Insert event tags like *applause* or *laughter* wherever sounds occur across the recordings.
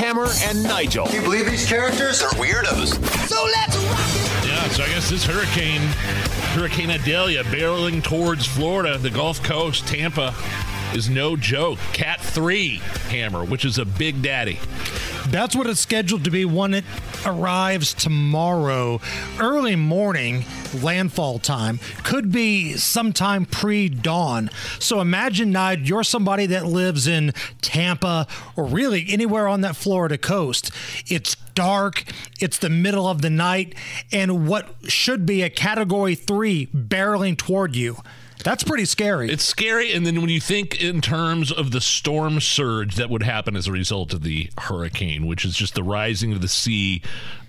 Hammer and Nigel. Can you believe these characters are weirdos? So let's rock it! Yeah, so I guess this hurricane, Hurricane Idalia, barreling towards Florida, the Gulf Coast, Tampa, is no joke. Cat 3 hammer, which is a big daddy. That's what it's scheduled to be when it arrives tomorrow. Early morning landfall time could be sometime pre dawn. So imagine, Nige, you're somebody that lives in Tampa or really anywhere on that Florida coast. It's dark, it's the middle of the night, and what should be a category three barreling toward you. That's pretty scary. It's scary. And then when you think in terms of the storm surge that would happen as a result of the hurricane, which is just the rising of the sea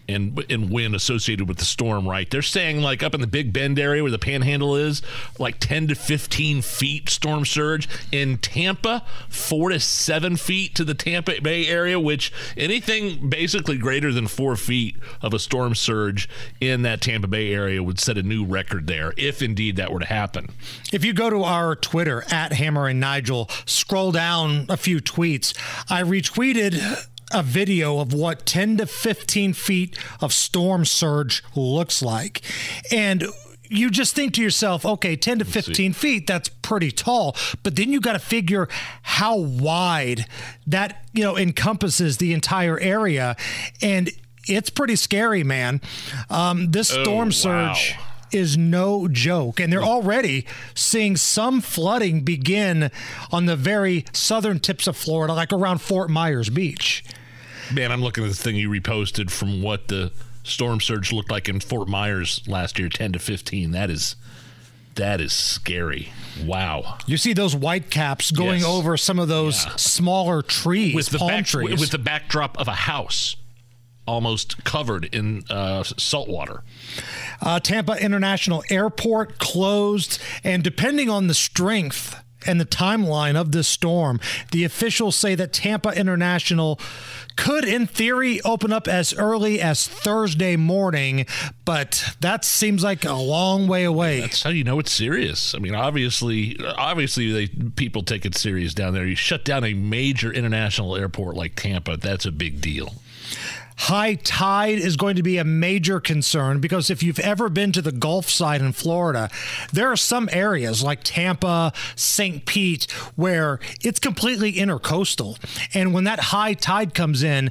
and and wind associated with the storm, right? They're saying like up in the Big Bend area where the Panhandle is, like 10 to 15 feet storm surge. In Tampa, four to seven feet to the Tampa Bay area, which anything basically greater than four feet of a storm surge in that Tampa Bay area would set a new record there, if indeed that were to happen. If you go to our Twitter at Hammer and Nigel, scroll down a few tweets. I retweeted a video of what 10 to 15 feet of storm surge looks like. And you just think to yourself, okay, 10 to 15 feet, that's pretty tall. But then you got to figure how wide that, you know, encompasses the entire area. And it's pretty scary, man. Um, this Oh, storm wow. surge is no joke. And they're already seeing some flooding begin on the very southern tips of Florida, like around Fort Myers Beach. Man, I'm looking at the thing you reposted from what the storm surge looked like in Fort Myers last year, 10 to 15. That is that is scary. Wow. You see those white caps going Yes. over some of those Yeah. smaller trees, With the palm back, trees. with the backdrop of a house almost covered in uh, salt water. Uh, Tampa International Airport closed, and depending on the strength and the timeline of this storm, the officials say that Tampa International could, in theory, open up as early as Thursday morning, but that seems like a long way away. That's how you know it's serious. I mean, obviously, obviously, they people take it serious down there. You shut down a major international airport like Tampa. That's a big deal. High tide is going to be a major concern because if you've ever been to the Gulf side in Florida, there are some areas like Tampa, St. Pete, where it's completely intercoastal. And when that high tide comes in,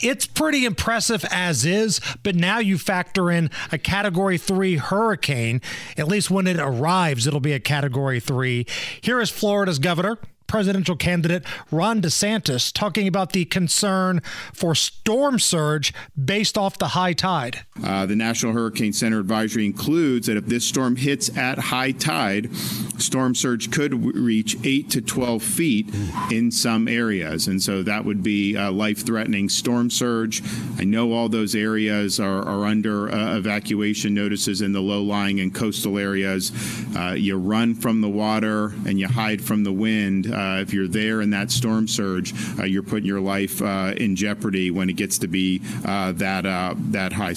it's pretty impressive as is, but now you factor in a category three hurricane. At least when it arrives, it'll be a category three. Here is Florida's governor, presidential candidate Ron DeSantis talking about the concern for storm surge based off the high tide. Uh, the National Hurricane Center advisory includes that if this storm hits at high tide, storm surge could w- reach 8 to 12 feet in some areas. And so that would be uh, life threatening storm surge. I know all those areas are, are under uh, evacuation notices in the low lying and coastal areas. Uh, you run from the water and you hide from the wind. Uh, if you're there in that storm surge, uh, you're putting your life uh, in jeopardy when it gets to be that, that high.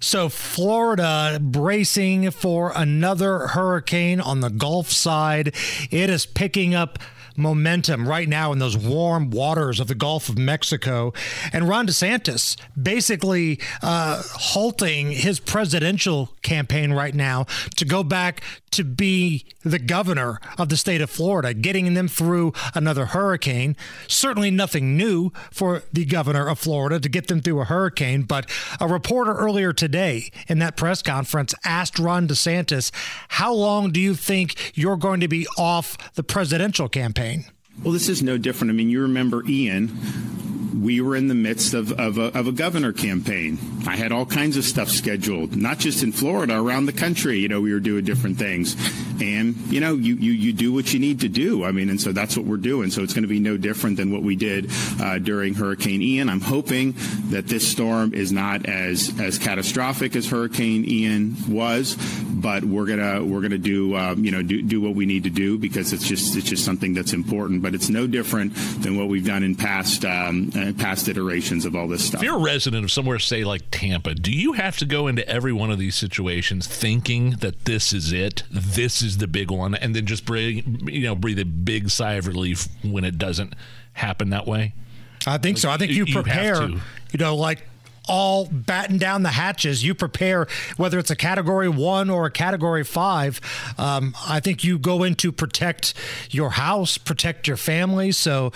So, Florida bracing for another hurricane on the Gulf side. It is picking up momentum right now in those warm waters of the Gulf of Mexico. And Ron DeSantis basically uh, halting his presidential campaign right now to go back to be the governor of the state of Florida, getting them through another hurricane. Certainly nothing new for the governor of Florida to get them through a hurricane, but a reporter earlier today in that press conference asked Ron DeSantis, How long do you think you're going to be off the presidential campaign? campaign. Well, this is no different. I mean, you remember Ian. We were in the midst of, of, a, of a governor campaign. I had all kinds of stuff scheduled, not just in Florida, around the country. You know, we were doing different things. and you know you, you you do what you need to do. I mean, and so that's what we're doing. So it's going to be no different than what we did uh, during Hurricane Ian. I'm hoping that this storm is not as as catastrophic as Hurricane Ian was, but we're gonna we're gonna do um, you know do, do what we need to do because it's just it's just something that's important. But it's no different than what we've done in past um, uh, past iterations of all this stuff. If you're a resident of somewhere, say like Tampa, do you have to go into every one of these situations thinking that this is it, this is the big one, and then just breathe, you know, breathe a big sigh of relief when it doesn't happen that way? I think so. I think you You- you prepare, to. you know, like all batten down the hatches. You prepare, whether it's a category one or a category five. Um, I think you go in to protect your house, protect your family. So,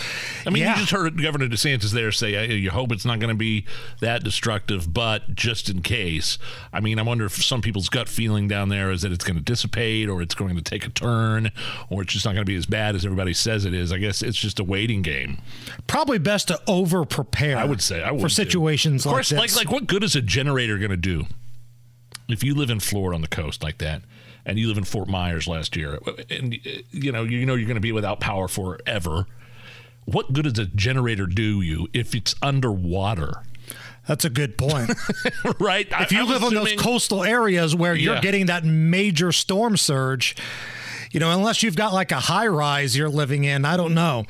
I mean, yeah. you just heard Governor DeSantis there say, "Hey, "You hope it's not going to be that destructive, but just in case." I mean, I wonder if some people's gut feeling down there is that it's going to dissipate, or it's going to take a turn, or it's just not going to be as bad as everybody says it is. I guess it's just a waiting game. probably best to over prepare. I would say I would for situations course, like like like what good is a generator going to do if you live in Florida on the coast like that, and you live in Fort Myers last year, and uh, you know you know you're going to be without power forever. What good does a generator do you if it's underwater? That's a good point. *laughs* right? if you live in those coastal areas where you're Yeah. getting that major storm surge, you know, unless you've got like a high rise you're living in, I don't know.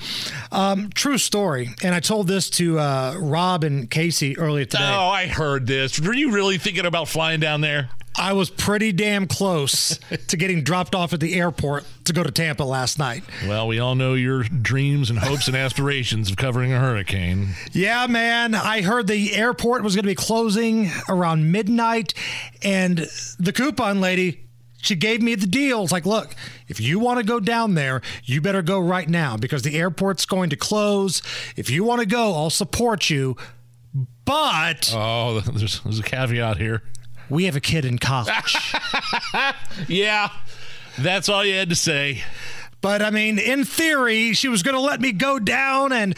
Um, true story. And I told this to uh, Rob and Casey earlier today. Oh, I heard this. Were you really thinking about flying down there? I was pretty damn close *laughs* to getting dropped off at the airport to go to Tampa last night. Well, we all know your dreams and hopes and aspirations of covering a hurricane. Yeah, man. I heard the airport was going to be closing around midnight, and the coupon lady, she gave me the deal. It's like, look, if you want to go down there, you better go right now because the airport's going to close. If you want to go, I'll support you. But Oh, *laughs* there's, there's a caveat here. we have a kid in college. *laughs* Yeah, that's all you had to say. But I mean, in theory, she was going to let me go down and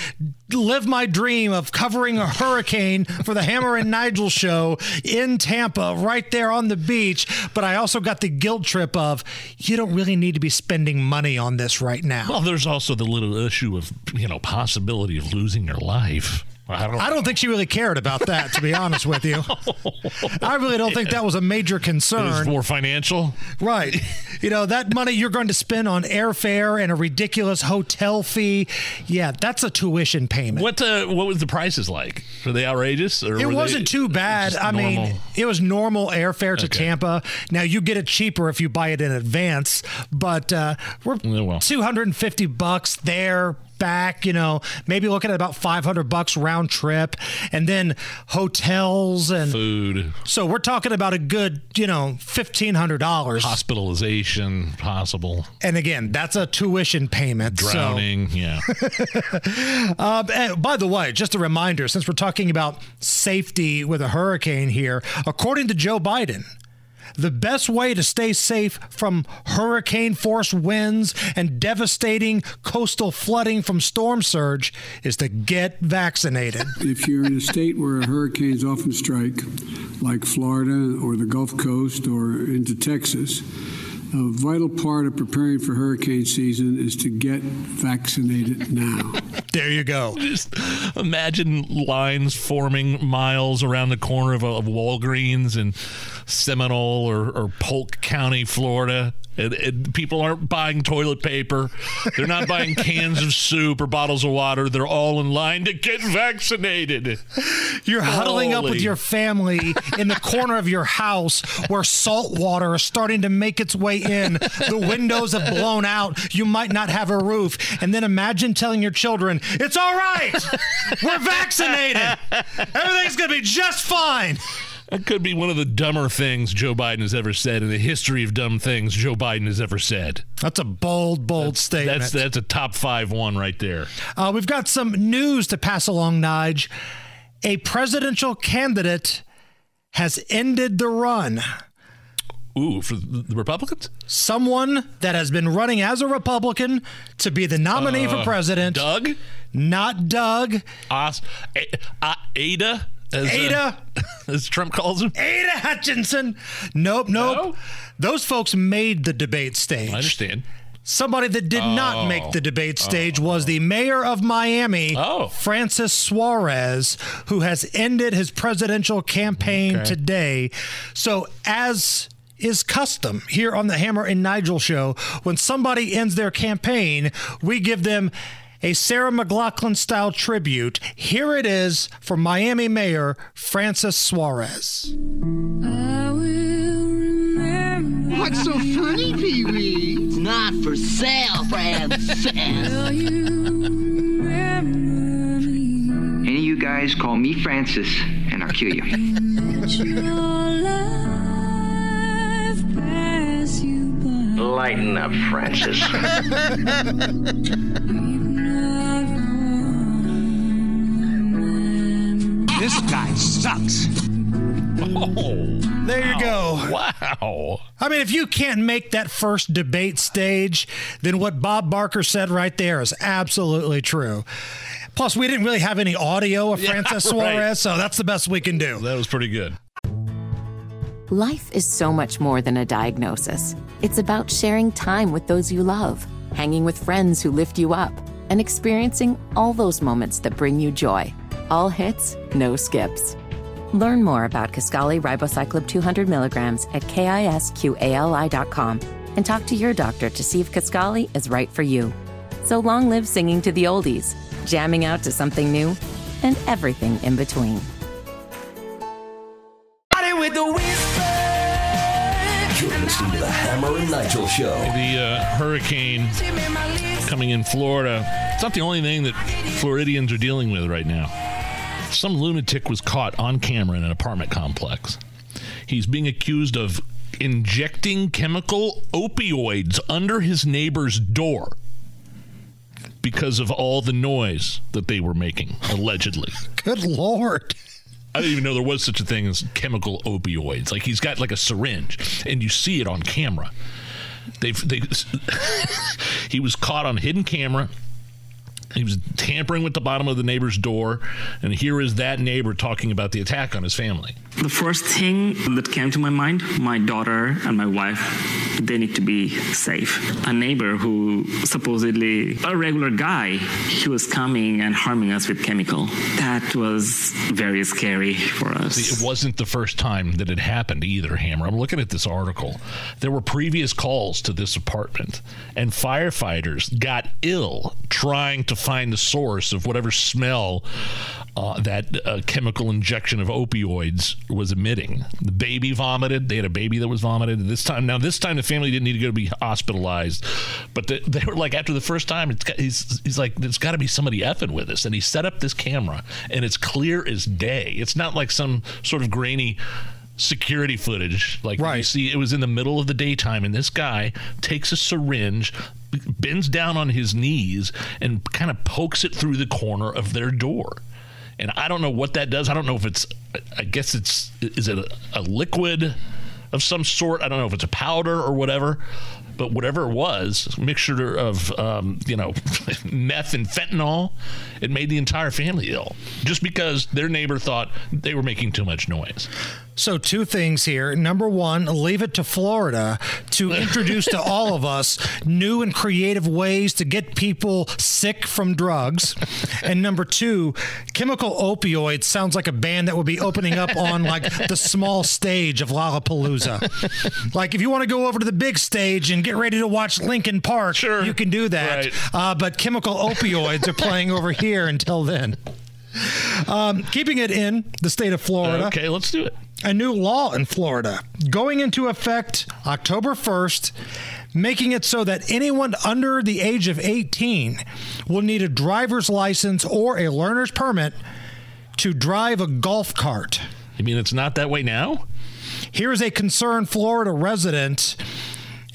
live my dream of covering a hurricane for the Hammer and Nigel show in Tampa, right there on the beach. But I also got the guilt trip of you don't really need to be spending money on this right now. Well, there's also the little issue of you know possibility of losing your life. I don't. I don't think she really cared about that, to be honest with you. *laughs* I really don't think that was a major It was concern. more financial. Right. You know, that money you're going to spend on airfare and a ridiculous hotel fee. Yeah, that's a tuition payment. What uh, what was the prices like? Were they outrageous? Or It wasn't too bad. I mean, it was normal airfare to Okay. Tampa. Now you get it cheaper if you buy it in advance, but uh, we're well. 250 bucks there back, you know, maybe looking at about 500 bucks round trip and then hotels and food, so we're talking about a good, you know, $1500. hospitalization, possible And again, that's a tuition payment. so- drowning. *laughs* yeah, Uh, and by the way, just a reminder since we're talking about safety with a hurricane here, according to Joe Biden, the best way to stay safe from hurricane force winds and devastating coastal flooding from storm surge is to get vaccinated. *laughs* If you're in a state where hurricanes often strike, like Florida or the Gulf Coast or into Texas, a vital part of preparing for hurricane season is to get vaccinated now. *laughs* there you go. just imagine lines forming miles around the corner of, of Walgreens in Seminole or, or Polk County, Florida. And, and people aren't buying toilet paper. They're not buying *laughs* cans of soup or bottles of water. They're all in line to get vaccinated. You're huddling up with your family in the corner of your house where salt water is starting to make its way in. The windows have blown out. You might not have a roof. And then imagine telling your children, it's all right. We're vaccinated. Everything's going to be just fine. That could be one of the dumber things Joe Biden has ever said in the history of dumb things Joe Biden has ever said. That's a bold, bold statement. That's that's a top five one right there. Uh, we've got some news to pass along, Nige. A presidential candidate has ended the run. Ooh, for the Republicans? Someone that has been running as a Republican to be the nominee for president. Doug? Not Doug. Os- A- A- Ada? As, uh, Ada, *laughs* as Trump calls him. Ada Hutchinson. Nope, nope. No? Those folks made the debate stage. I understand. Somebody that did not Oh. make the debate stage was the mayor of Miami, Oh. Francis Suarez, who has ended his presidential campaign Okay. today. So, as is custom here on the Hammer and Nigel show, when somebody ends their campaign, we give them a Sarah McLachlan style tribute. Here it is for Miami Mayor Francis Suarez. What's so funny, Pee Wee? It's not for sale, Francis. Any of you guys call me Francis, and I'll kill you. Lighten up, Francis. *laughs* this guy sucks. Oh, There you go. wow. I mean, if you can't make that first debate stage, then what Bob Barker said right there is absolutely true. Plus, we didn't really have any audio of Yeah, Francis right. Suarez, so that's the best we can do. That was pretty good. Life is so much more than a diagnosis. It's about sharing time with those you love, hanging with friends who lift you up, and experiencing all those moments that bring you joy. All hits, no skips. Learn more about Kisqali Ribociclib 200 milligrams at kisqali.com and talk to your doctor to see if Kisqali is right for you. So long live singing to the oldies, jamming out to something new, and everything in between. with the whisper. You're listening to the Hammer and Nigel Show. The uh, hurricane coming in Florida. It's not the only thing that Floridians are dealing with right now. Some lunatic was caught on camera in an apartment complex. He's being accused of injecting chemical opioids under his neighbor's door because of all the noise that they were making, allegedly. *laughs* Good Lord. I didn't even know there was such a thing as chemical opioids. Like he's got like a syringe, and you see it on camera. They've they *laughs* he was caught on hidden camera. He was tampering with the bottom of the neighbor's door, and here is that neighbor talking about the attack on his family. The first thing that came to my mind my daughter and my wife, they need to be safe. A neighbor who supposedly, a regular guy, he was coming and harming us with chemical. That was very scary for us. It wasn't the first time that it happened either, Hammer. I'm looking at this article. There were previous calls to this apartment, and firefighters got ill trying to find the source of whatever smell uh, that uh, chemical injection of opioids was emitting. The baby vomited. They had a baby that was vomited. This time, now this time, the family didn't need to go to be hospitalized, but they, they were like, after the first time, it's he's he's like, there's got to be somebody effing with us, and he set up this camera, and it's clear as day. It's not like some sort of grainy security footage like you see it was in the middle of the daytime and this guy takes a syringe bends down on his knees and kind of pokes it through the corner of their door. And i don't know what that does. I don't know if it's i guess it's is it a, a liquid of some sort? I don't know if it's a powder or whatever. But whatever it was mixture of um, you know *laughs* meth and fentanyl it made the entire family ill. Just because their neighbor thought they were making too much noise So, two things here. Number one, leave it to Florida to introduce to all of us new and creative ways to get people sick from drugs. And number two, chemical opioids sounds like a band that would be opening up on like the small stage of Lollapalooza. like, if you want to go over to the big stage and get ready to watch Linkin Park, sure. you can do that. Uh, but chemical opioids are playing over here until then. Um, keeping it in the state of Florida. Okay, let's do it. A new law in Florida going into effect October 1st, making it so that anyone under the age of 18 will need a driver's license or a learner's permit to drive a golf cart. You mean it's not that way now? Here is a concerned Florida resident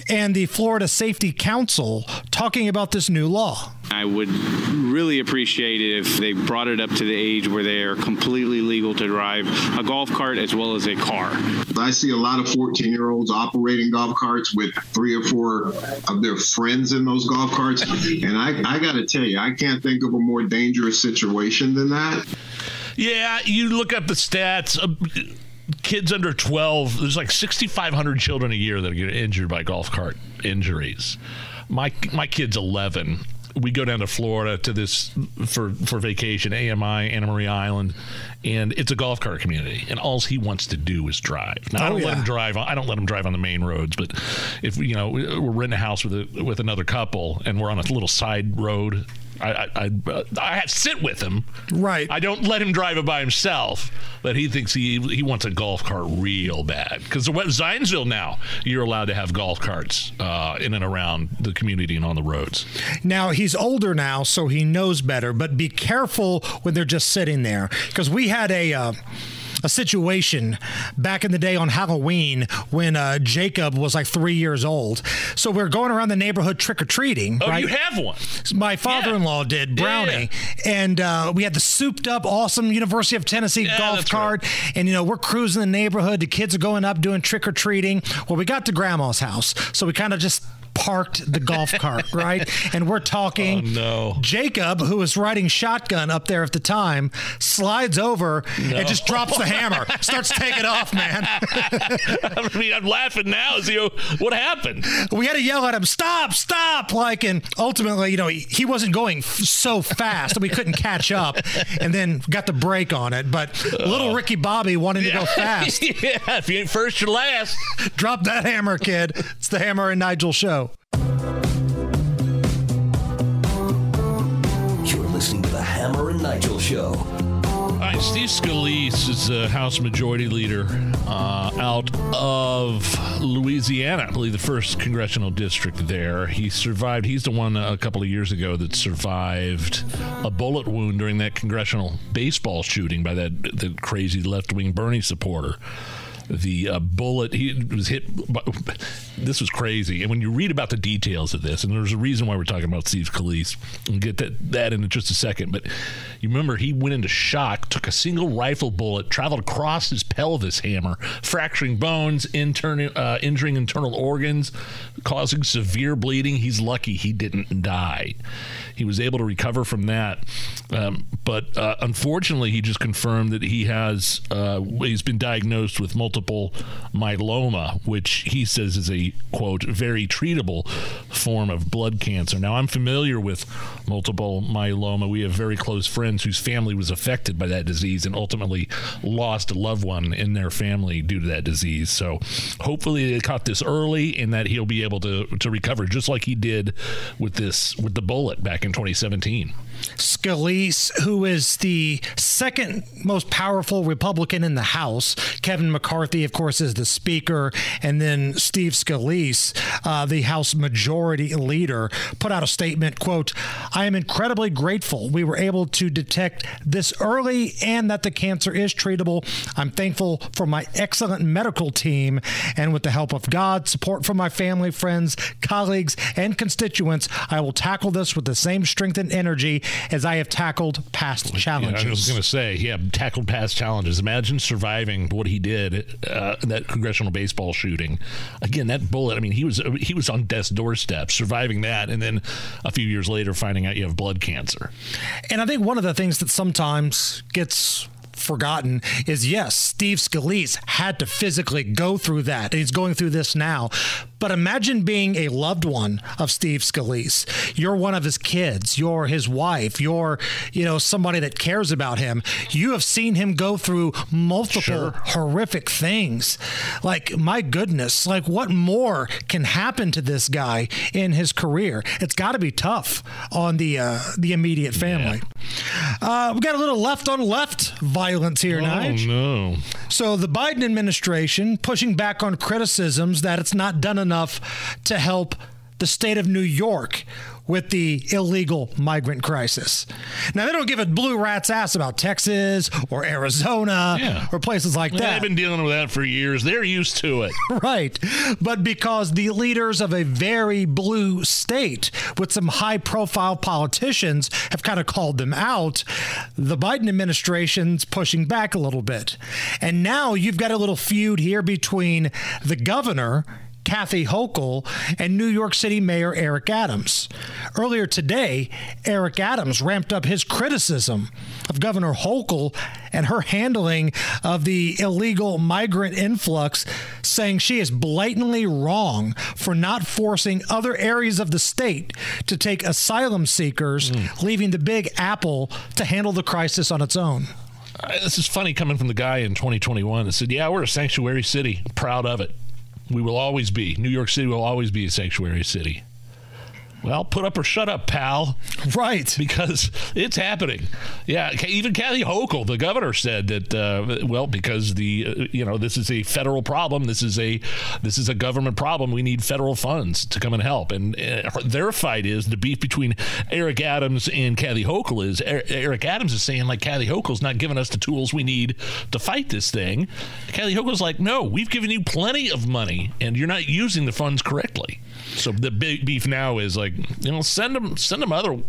and the Florida Safety Council talking about this new law. I would really appreciate it if they brought it up to the age where they are completely legal to drive a golf cart as well as a car. I see a lot of 14 year olds operating golf carts with three or four of their friends in those golf carts. And I, I got to tell you, I can't think of a more dangerous situation than that. Yeah, you look up the stats. Kids under 12, there's like 6,500 children a year that get injured by golf cart injuries. My my kid's 11. We go down to Florida to this for for vacation, AMI, Anna Maria Island, and it's a golf cart community. And all he wants to do is drive. Now I Oh, don't let him drive. I don't let him drive on the main roads. But if you know we're renting a house with a, with another couple, and we're on a little side road. I, I, I, I sit with him. Right. I don't let him drive it by himself, but he thinks he he wants a golf cart real bad. Because Zionsville now, you're allowed to have golf carts uh, in and around the community and on the roads. Now he's older now, so he knows better. But be careful when they're just sitting there, because we had a. Uh, a situation back in the day on Halloween when uh, Jacob was like three years old. So we are going around the neighborhood trick or treating. Oh, right? you have one. My father-in-law did Brownie, and uh, we had the souped-up, awesome University of Tennessee golf cart. And you know, we're cruising the neighborhood. The kids are going up doing trick or treating. Well, we got to Grandma's house, so we kind of just parked the golf cart, *laughs* right? And we're talking. Oh, no. Jacob, who was riding shotgun up there at the time, slides over and just drops the hammer, *laughs* starts taking off, man. *laughs* I mean, I'm laughing now. As you, what happened? we had to yell at him, "Stop! Stop!" Like, and ultimately, you know, he, he wasn't going f- so fast that we couldn't catch up, and then got the brake on it. But little oh. Ricky Bobby wanting to go fast, yeah, if you ain't first, you're last. drop that hammer, kid. It's the Hammer and Nigel show. Nigel Show. All right, Steve Scalise is the House Majority Leader uh, out of Louisiana, I believe the first congressional district there. He survived. He's the one a couple of years ago that survived a bullet wound during that congressional baseball shooting by that the crazy left wing Bernie supporter. The uh, bullet he was hit. By, this was crazy, and when you read about the details of this, and there's a reason why we're talking about Steve Scalise, we'll get that, that in just a second. But you remember he went into shock, took a single rifle bullet, traveled across his pelvis hammer, fracturing bones, intern, uh, injuring internal organs, causing severe bleeding. He's lucky he didn't die. He was able to recover from that, um, but uh, unfortunately, he just confirmed that he has uh, he's been diagnosed with multiple myeloma, which he says is a quote very treatable form of blood cancer. Now, I'm familiar with multiple myeloma. We have very close friends whose family was affected by that disease and ultimately lost a loved one in their family due to that disease. So, hopefully, they caught this early and that he'll be able to to recover just like he did with this with the bullet back in 2017. Scalise, who is the second most powerful Republican in the House. Kevin McCarthy, of course, is the Speaker. And then Steve Scalise, uh, the House Majority Leader, put out a statement, quote, I am incredibly grateful we were able to detect this early and that the cancer is treatable. I'm thankful for my excellent medical team and with the help of God, support from my family, friends, colleagues, and constituents, I will tackle this with the same strength and energy as I have tackled past Yeah, challenges. I was going to say, yeah, tackled past challenges. Imagine surviving what he did uh, that congressional baseball shooting. Again, that bullet. I mean, he was he was on death's doorstep, surviving that, and then a few years later, finding out you have blood cancer. And I think one of the things that sometimes gets forgotten is yes, Steve Scalise had to physically go through that. He's going through this now. But imagine being a loved one of Steve Scalise. You're one of his kids, you're his wife, you're, you know, somebody that cares about him. You have seen him go through multiple horrific things. Like, my goodness, like what more can happen to this guy in his career? It's got to be tough on the uh, the immediate family. Uh, we got a little left on left violence here, Oh Nige. no! So the Biden administration pushing back on criticisms that it's not done enough to help the state of New York with the illegal migrant crisis. Now they don't give a blue rat's ass about Texas or Arizona or places like Yeah, that. They've been dealing with that for years. They're used to it. *laughs* right. But because the leaders of a very blue state with some high profile politicians have kind of called them out, the Biden administration's pushing back a little bit. And now you've got a little feud here between the governor. Kathy Hochul and New York City Mayor Eric Adams. Earlier today, Eric Adams ramped up his criticism of Governor Hochul and her handling of the illegal migrant influx, saying she is blatantly wrong for not forcing other areas of the state to take asylum seekers, mm. leaving the Big Apple to handle the crisis on its own. Uh, this is funny coming from the guy in 2021 that said, Yeah, we're a sanctuary city, proud of it. We will always be. New York City will always be a sanctuary city. Well, put up or shut up, pal. Right. Because it's happening. Yeah. Even Kathy Hochul, the governor, said that. Uh, well, because the uh, you know this is a federal problem. This is a this is a government problem. We need federal funds to come and help. And uh, their fight is the beef between Eric Adams and Kathy Hochul is er- Eric Adams is saying like Kathy Hochul's not giving us the tools we need to fight this thing. Kathy Hochul's like, no, we've given you plenty of money and you're not using the funds correctly. So the big beef now is like, you know, send them, send them other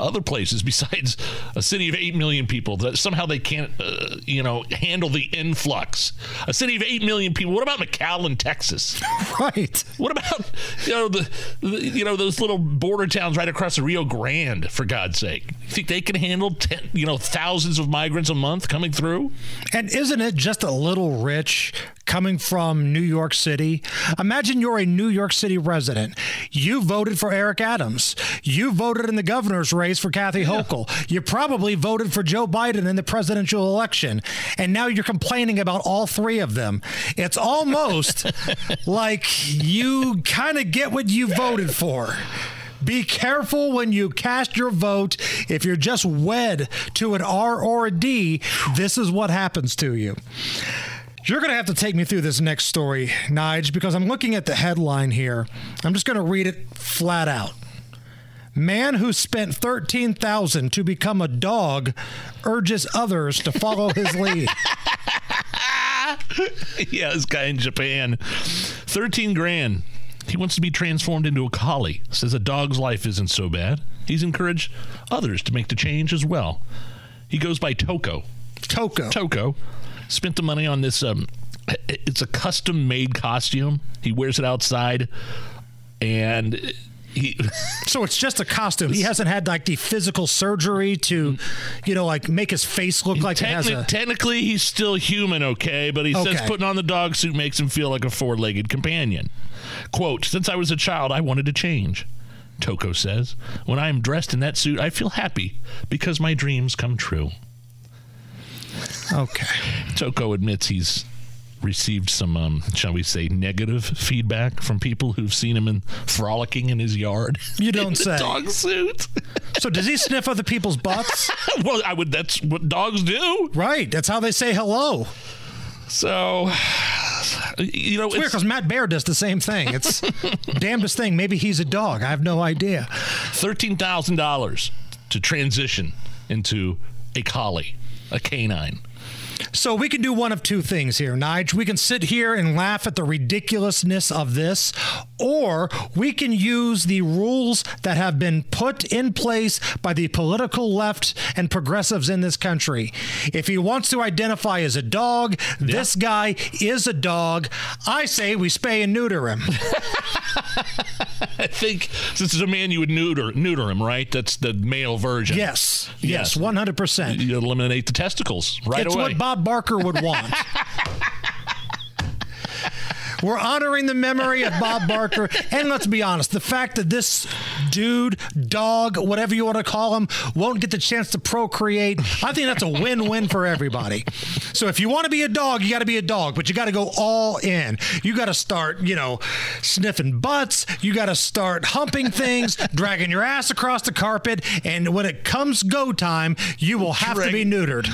other places *laughs* besides a city of 8 million people that somehow they can't uh, you know handle the influx. A city of 8 million people. What about mcallen texas? *laughs* Right. What about you know the, the, you know those little border towns right across the rio grande for god's sake? You think they can handle ten, you know thousands of migrants a month coming through? And isn't it just a little rich coming from New York City. Imagine you're a New York City resident. You voted for Eric Adams. You voted in the governor's race for Kathy yeah. Hochul. You probably voted for Joe Biden in the presidential election. And now you're complaining about all three of them. It's almost *laughs* like you kind of get what you voted for. Be careful when you cast your vote. If you're just wed to an R or a D, this is what happens to you. You're going to have to take me through this next story, Nige, because I'm looking at the headline here. I'm just going to read it flat out. Man who spent 13,000 to become a dog urges others to follow his lead. *laughs* *laughs* yeah, this guy in Japan. 13 grand. He wants to be transformed into a collie. Says a dog's life isn't so bad. He's encouraged others to make the change as well. He goes by Toco. Toco. Toco spent the money on this. Um, it's a custom made costume. He wears it outside, and he. *laughs* so it's just a costume. He hasn't had like the physical surgery to, you know, like make his face look like Techni- it has a. Technically, he's still human, okay, but he okay. says putting on the dog suit makes him feel like a four-legged companion. Quote: Since I was a child, I wanted to change. Toco says, When I am dressed in that suit, I feel happy because my dreams come true. Okay. Toco admits he's received some, um, shall we say, negative feedback from people who've seen him in frolicking in his yard. You don't *laughs* say. Dog suit. so does he sniff other people's butts? *laughs* well, I would. That's what dogs do. Right. That's how they say hello. So, you know, it's, it's weird because Matt Bear does the same thing. It's *laughs* damnedest thing. Maybe he's a dog. I have no idea. Thirteen thousand dollars to transition into a collie a canine. So we can do one of two things here, Nige. We can sit here and laugh at the ridiculousness of this, or we can use the rules that have been put in place by the political left and progressives in this country. If he wants to identify as a dog, yeah. this guy is a dog. I say we spay and neuter him. *laughs* I think since it's a man, you would neuter neuter him, right? That's the male version. Yes, yes, one hundred percent. You eliminate the testicles right it's away. Bob Barker would want. *laughs* We're honoring the memory of Bob *laughs* Barker. And let's be honest, the fact that this dude, dog, whatever you want to call him, won't get the chance to procreate, I think that's a win win for everybody. So if you want to be a dog, you got to be a dog, but you got to go all in. You got to start, you know, sniffing butts. You got to start humping things, *laughs* dragging your ass across the carpet. And when it comes go time, you will have Drag- to be neutered.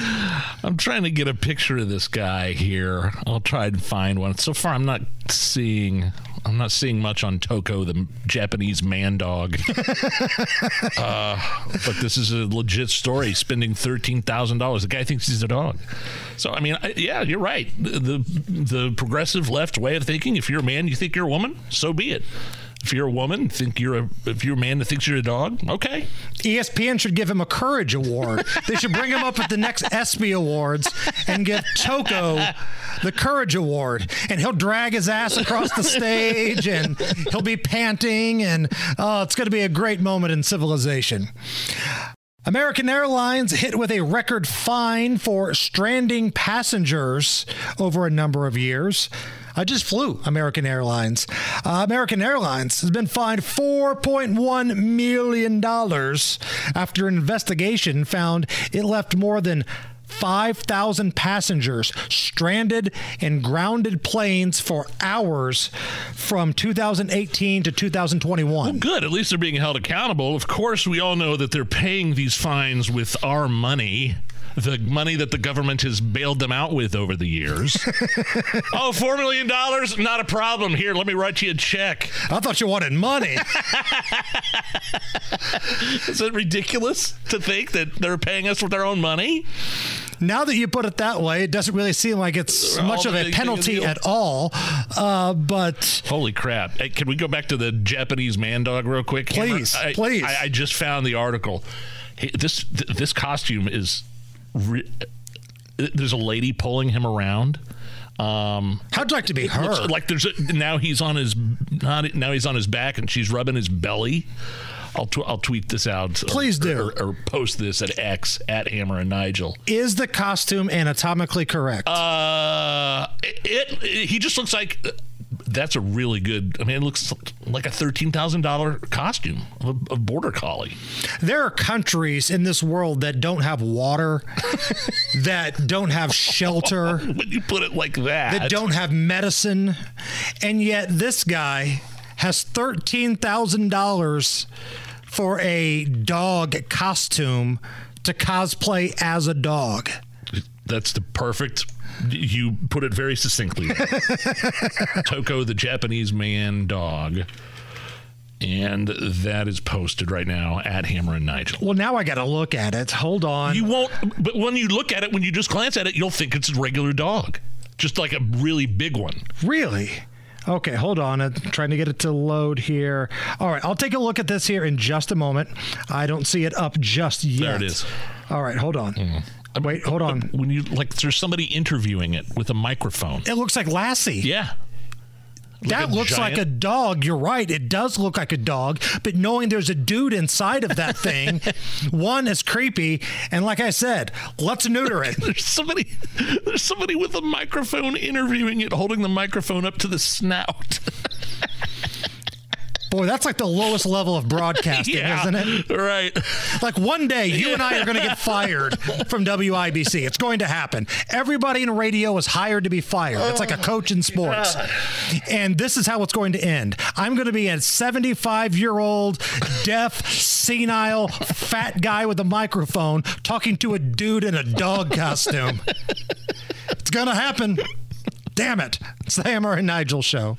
I'm trying to get a picture of this guy here. I'll try and find one. So far, I'm not seeing I'm not seeing much on Toco, the Japanese man dog. *laughs* uh, but this is a legit story. Spending thirteen thousand dollars. The guy thinks he's a dog. So I mean, I, yeah, you're right. The, the, the progressive left way of thinking. If you're a man, you think you're a woman. So be it. If you're a woman, think you're a if you're a man that thinks you're a dog, okay. ESPN should give him a courage award. they should bring him up at the next ESPY Awards and give Toco the courage award, and he'll drag his ass across the stage, and he'll be panting, and oh, it's going to be a great moment in civilization. American Airlines hit with a record fine for stranding passengers over a number of years. I just flew American Airlines. Uh, American Airlines has been fined $4.1 million after an investigation found it left more than 5,000 passengers stranded in grounded planes for hours from 2018 to 2021. Well, good. At least they're being held accountable. Of course, we all know that they're paying these fines with our money the money that the government has bailed them out with over the years. *laughs* oh, $4 million? Not a problem. Here, let me write you a check. I thought you wanted money. *laughs* Is it ridiculous to think that they're paying us with their own money? Now that you put it that way, it doesn't really seem like it's all much of a penalty at all. Uh, but holy crap! Hey, can we go back to the Japanese man dog real quick? Please, I, please. I, I, just found the article. Hey, this this costume is. Re- there's a lady pulling him around. Um, How'd you like to be her? Like there's a, now he's on his not now he's on his back and she's rubbing his belly. I'll tw- I'll tweet this out. Please or, do, or, or, post this at X at Hammer and Nigel. Is the costume anatomically correct? Uh, it, it he just looks like. That's a really good. I mean, it looks like a thirteen thousand dollar costume of a, border collie. There are countries in this world that don't have water, *laughs* that don't have shelter. when you put it like that, that don't have medicine, and yet this guy has thirteen thousand dollars for a dog costume to cosplay as a dog. That's the perfect. You put it very succinctly. *laughs* Toco, the Japanese man dog. And that is posted right now at Hammer and Nigel. Well, now I got to look at it. Hold on. You won't, but when you look at it, when you just glance at it, you'll think it's a regular dog, just like a really big one. Really? Okay, hold on. I'm trying to get it to load here. All right, I'll take a look at this here in just a moment. I don't see it up just yet. There it is. All right, hold on. Mm. Uh, wait, hold on. When you like, there's somebody interviewing it with a microphone. It looks like Lassie. Yeah. Like that looks giant. like a dog. You're right. It does look like a dog. But knowing there's a dude inside of that thing, *laughs* one is creepy. And like I said, let's neuter it. there's somebody. There's somebody with a microphone interviewing it, holding the microphone up to the snout. *laughs* Boy, that's like the lowest level of broadcasting, *laughs* yeah, isn't it? Right. Like one day, you and I are going to get *laughs* fired from WIBC. It's going to happen. Everybody in radio is hired to be fired. It's like a coach in oh, sports. And this is how it's going to end. I'm going to be a 75 year old, deaf, senile, fat guy with a microphone talking to a dude in a dog *laughs* costume. it's going to happen. Damn it. It's the Hammer and Nigel show.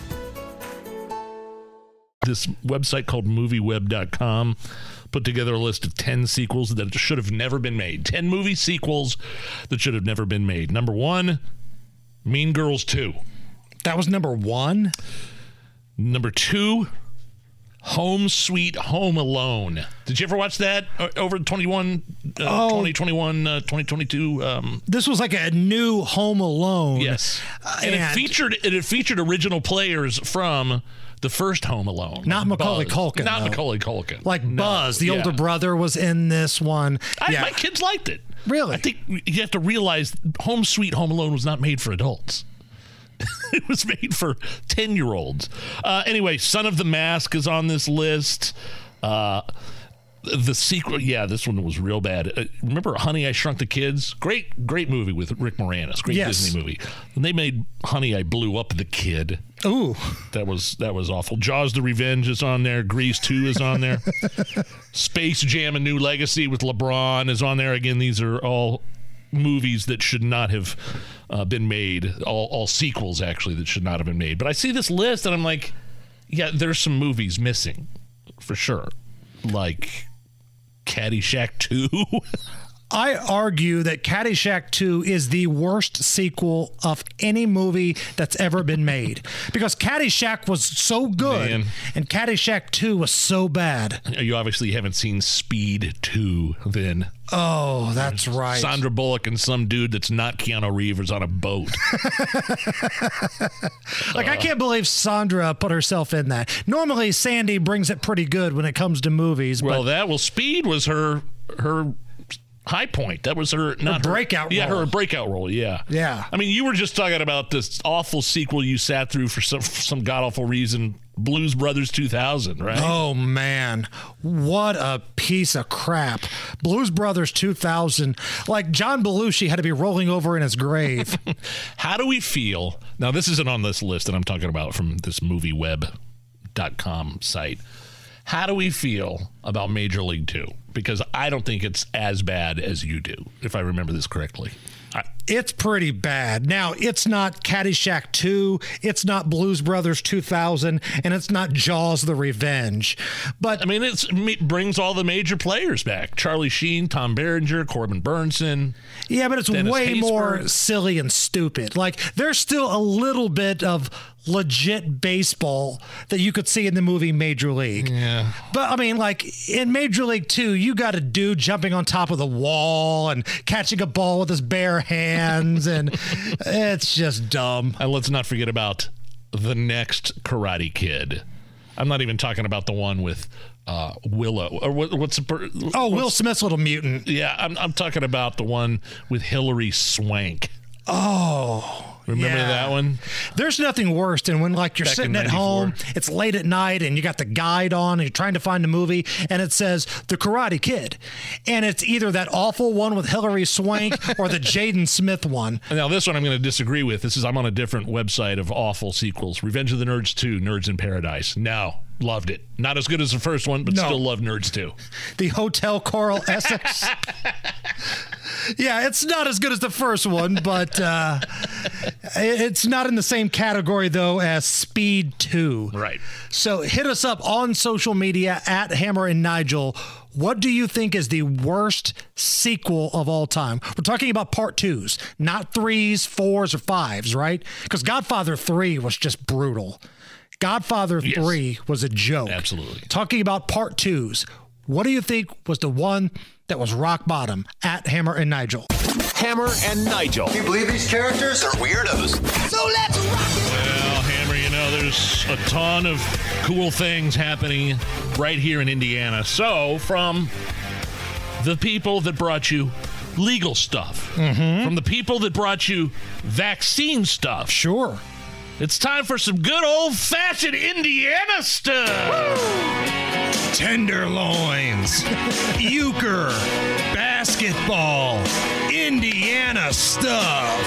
this website called movieweb.com put together a list of 10 sequels that should have never been made. 10 movie sequels that should have never been made. Number one mean girls 2 that was number one? Number two home sweet home alone. Did you ever watch that uh, over 21 uh, oh, 2021 uh, 2022 um, this was like a new home alone. Yes. And, and it featured it featured original players from the first Home Alone. Not Macaulay Buzz. Culkin. Not though. Macaulay Culkin. Like no. Buzz, the yeah. older brother, was in this one. I, yeah. My kids liked it. Really? I think you have to realize Home Sweet Home Alone was not made for adults. *laughs* it was made for 10 year olds. Uh, anyway, Son of the Mask is on this list. Uh, the sequel, yeah, this one was real bad. Uh, remember Honey, I Shrunk the Kids? Great, great movie with Rick Moranis. Great Yes. Disney movie. And they made Honey, I Blew Up the Kid. Ooh, That was that was awful. Jaws: The Revenge is on there. Grease 2 is on there. *laughs* Space Jam: A New Legacy with LeBron is on there. Again, these are all movies that should not have uh, been made. All all sequels actually that should not have been made. But I see this list and I'm like, yeah, there's some movies missing for sure. Like Caddyshack 2. *laughs* I argue that Caddyshack 2 is the worst sequel of any movie that's ever been made because Caddyshack was so good Man. and Caddyshack 2 was so bad. you obviously haven't seen Speed 2 then. Oh, that's right. Sandra Bullock and some dude that's not Keanu Reeves on a boat. *laughs* Like I can't believe Sandra put herself in that. Normally Sandy brings it pretty good when it comes to movies, Well, that well, Speed was her her high point. That was her not breakout Yeah, role. her breakout role. Yeah, Yeah. I mean, you were just talking about this awful sequel you sat through for some for some god awful reason, Blues Brothers 2000, right? Oh man, what a piece of crap. Blues Brothers 2000, like John Belushi had to be rolling over in his grave. *laughs* How do we feel? Now, this isn't on this list that I'm talking about from this movieweb.com site. How do we feel about Major League 2? Because I don't think it's as bad as you do, if I remember this correctly. I, it's pretty bad. Now, it's not Caddyshack 2, it's not Blues Brothers 2000, and it's not Jaws the Revenge. But I mean, it's, it brings all the major players back Charlie Sheen, Tom Berenger, Corbin Bernsen. yeah, but it's Dennis way more silly and stupid. Like there's still a little bit of legit baseball that you could see in the movie Major League. Yeah. But I mean, like in Major League Two, you got a dude jumping on top of the wall and catching a ball with his bare hands, and *laughs* it's just dumb. And let's not forget about the next Karate Kid. I'm not even talking about the one with uh, Willow or what, what's the per- Oh, Will Smith's little mutant. Yeah, I'm, I'm talking about the one with Hilary Swank. Oh. Remember yeah. that one? There's nothing worse than when like you're Back sitting at home, it's late at night and you got the guide on and you're trying to find a movie and it says The Karate Kid. And it's either that awful one with Hilary Swank *laughs* or the Jaden Smith one. Now this one I'm going to disagree with. This is I'm on a different website of awful sequels. Revenge of the Nerds 2, Nerds in Paradise. Now, loved it. Not as good as the first one, but No. still love Nerds 2. *laughs* The Hotel Coral *laughs* Essex. yeah, it's not as good as the first one, but uh, it's not in the same category though as Speed 2. Right. So hit us up on social media at Hammer and Nigel. What do you think is the worst sequel of all time? We're talking about part twos, not threes, fours, or fives, right? Because Godfather 3 was just brutal. Godfather 3 was a joke. Absolutely. Talking about part twos, what do you think was the one that was rock bottom at Hammer and Nigel? Hammer and Nigel. Can you believe these characters are weirdos? So let's rock it. Well, Hammer, you know, there's a ton of cool things happening right here in Indiana. So, from the people that brought you legal stuff, mm-hmm. from the people that brought you vaccine stuff, Sure. It's time for some good old fashioned Indiana stuff. Tenderloins, euchre, basketball, Indiana stuff.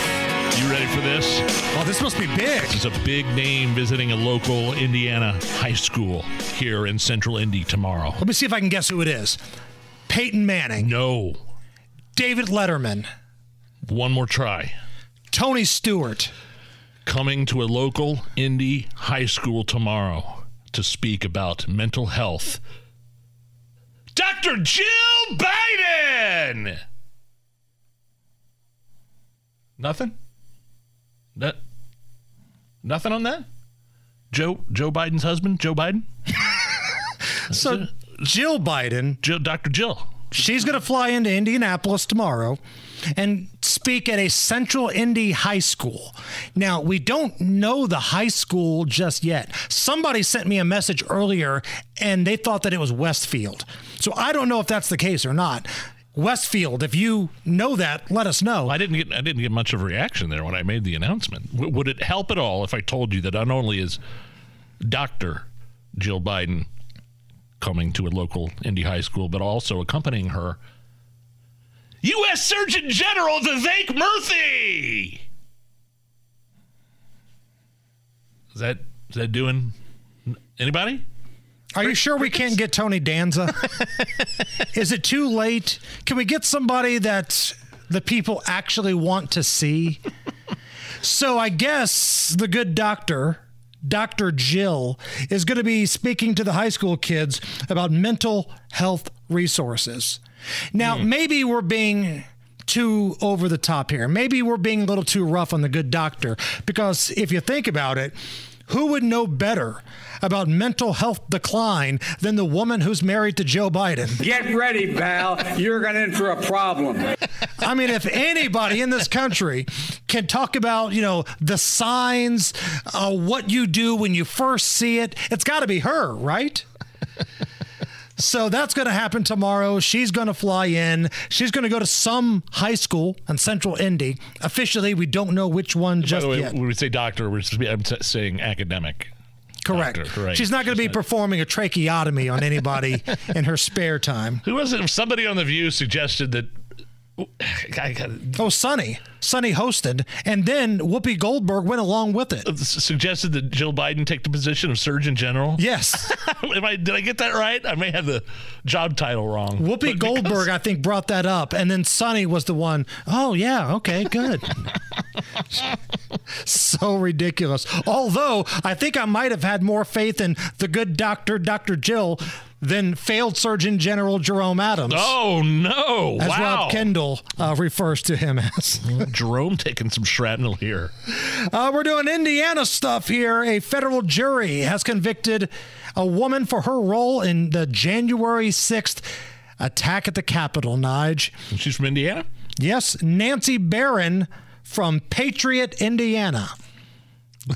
You ready for this? Oh, this must be big. This is a big name visiting a local Indiana high school here in Central Indy tomorrow. Let me see if I can guess who it is. Peyton Manning, No. David Letterman, One more try. Tony Stewart. Coming to a local indie high school tomorrow to speak about mental health. Dr. Jill Biden! Nothing? That nothing on that? Joe Joe Biden's husband, Joe Biden? *laughs* So Jill Biden, Jill Dr. Jill. she's going to fly into Indianapolis tomorrow and speak at a Central Indy high school. Now, we don't know the high school just yet. Somebody sent me a message earlier and they thought that it was Westfield. So I don't know if that's the case or not. Westfield, if you know that, let us know. I didn't get I didn't get much of a reaction there when I made the announcement. W- would it help at all if I told you that not only is Dr. Jill Biden coming to a local Indy high school, but also accompanying her. U.S. Surgeon General Vivek Murthy. Is that is that doing anybody? Are you sure we can't get Tony Danza? *laughs* Is it too late? Can we get somebody that the people actually want to see? so I guess the good doctor, Dr. Jill, is going to be speaking to the high school kids about mental health resources. Now, maybe we're being too over the top here. Maybe we're being a little too rough on the good doctor because if you think about it, who would know better about mental health decline than the woman who's married to Joe Biden? *laughs* Get ready, pal. You're going in for a problem. I mean, if anybody in this country can talk about, you know, the signs, uh, what you do when you first see it, it's got to be her, right? *laughs* So that's going to happen tomorrow. She's going to fly in. She's going to go to some high school in Central Indy. Officially, we don't know which one By just the way, yet. when we say doctor, we're saying academic. Correct. Doctor, right. She's not going to be performing a tracheotomy on anybody *laughs* in her spare time. Who was it? Somebody on the View suggested that. I *sighs* got Oh, Sonny. Sonny hosted, and then Whoopi Goldberg went along with it. suggested that Jill Biden take the position of Surgeon General. Yes. *laughs* Am I, did I get that right? I may have the job title wrong. Whoopi But because- Goldberg, I think, brought that up, and then Sonny was the one. Oh yeah, okay, good. *laughs* so ridiculous. Although I think I might have had more faith in the good doctor, Dr. Jill, than failed Surgeon General Jerome Adams. Oh no! As wow. Rob Kendall uh, refers to him as. *laughs* Jerome taking some shrapnel here. Uh, we're doing Indiana stuff here. A federal jury has convicted a woman for her role in the January 6th attack at the Capitol, Nige. She's from Indiana? Yes, Nancy Barron from Patriot, Indiana. *laughs*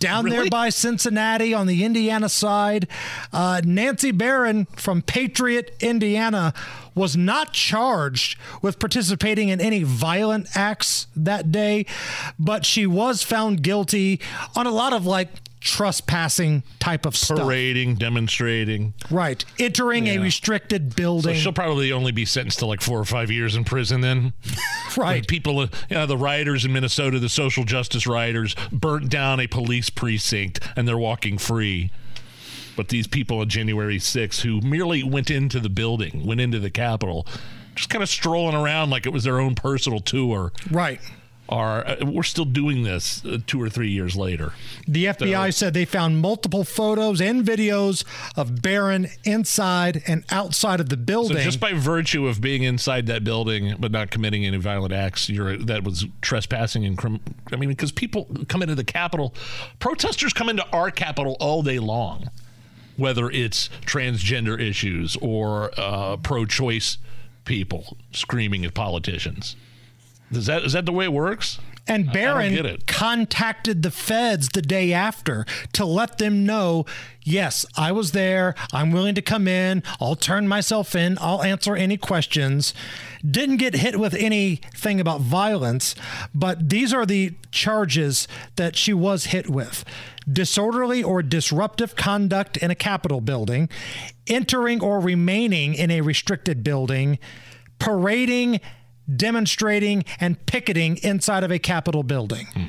Down there by Cincinnati on the Indiana side. Uh, Nancy Barron from Patriot, Indiana was not charged with participating in any violent acts that day, but she was found guilty on a lot of like trespassing type of stuff. Parading, demonstrating. Right. Entering a Yeah. restricted So building. she'll probably only be sentenced to like four or five years in prison then. *laughs* Right. When people, uh, you know, the rioters in Minnesota, the social justice rioters, burnt down a police precinct and they're walking free. But these people on January 6th who merely went into the building, went into the Capitol, just kind of strolling around like it was their own personal tour, right. Are uh, we're still doing this uh, two or three years later. The FBI said they found multiple photos and videos of Barron inside and outside of the building. So just by virtue of being inside that building but not committing any violent acts, you're that was trespassing and crim- I mean because people come into the Capitol, protesters come into our Capitol all day long, whether it's transgender issues or uh, pro-choice people screaming at politicians. Is that is that the way it works? and Barron contacted the feds the day after to let them know, yes, I was there. I'm willing to come in. I'll turn myself in. I'll answer any questions. Didn't get hit with anything about violence, but these are the charges that she was hit with disorderly or disruptive conduct in a Capitol building, entering or remaining in a restricted building, parading, demonstrating, and picketing inside of a Capitol building. Hmm.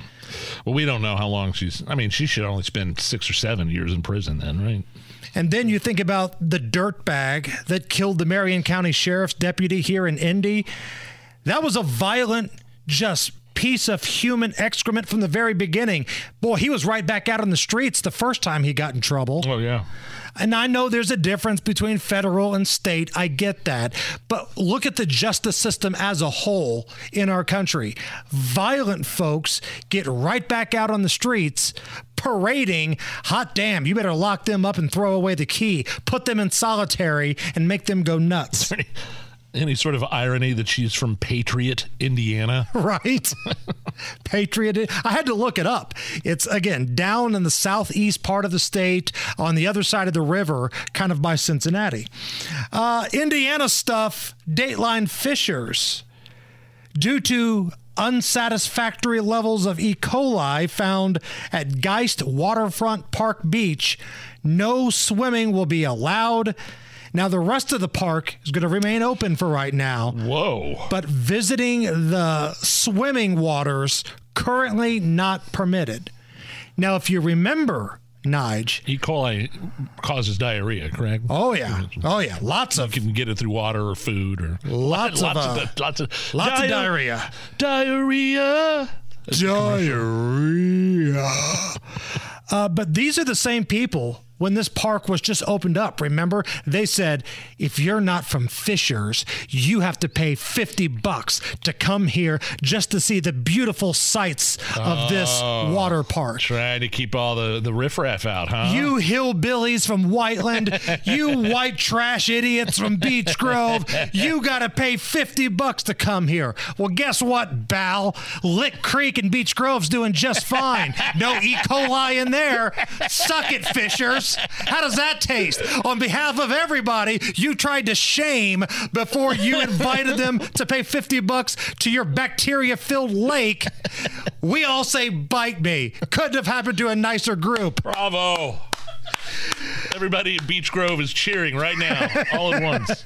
Well, we don't know how long she's. I mean, she should only spend six or seven years in prison then, right? And then you think about the dirt bag that killed the Marion County Sheriff's deputy here in Indy. That was a violent, just piece of human excrement from the very beginning. Boy, he was right back out on the streets the first time he got in trouble. Oh yeah. And I know there's a difference between federal and state. I get that. But look at the justice system as a whole in our country. Violent folks get right back out on the streets parading. Hot damn, you better lock them up and throw away the key, put them in solitary, and make them go nuts. *laughs* Any sort of irony that she's from Patriot, Indiana? *laughs* right? *laughs* Patriot. I had to look it up. It's again down in the southeast part of the state on the other side of the river, kind of by Cincinnati. Uh, Indiana stuff, Dateline Fishers. Due to unsatisfactory levels of E. coli found at Geist Waterfront Park Beach, no swimming will be allowed. Now, the rest of the park is going to remain open for right now. Whoa. But visiting the swimming waters currently not permitted. Now, if you remember, Nige. E. coli causes diarrhea, correct? Oh yeah, oh yeah, lots of. You can get it through water or food or lots, lots of, uh, of lots of lots of diarrhea. Diarrhea. Diarrhea. Uh, but these are the same people when this park was just opened up. Remember, they said if you're not from Fishers, you have to pay 50 bucks to come here just to see the beautiful sights of this Oh, water park. Trying to keep all the the riffraff out, huh? You hillbillies from Whiteland, you white trash idiots from Beech Grove, you got to pay 50 bucks to come here. Well, guess what, Bal? Lick Creek and Beech Grove's doing just fine. No E. coli in there. Suck it, Fishers. How does that taste? On behalf of everybody, you tried to shame before you invited them to pay 50 bucks to your bacteria-filled lake. We all say bite me. Couldn't have happened to a nicer group. Bravo. Everybody at Beech Grove is cheering right now, all at once.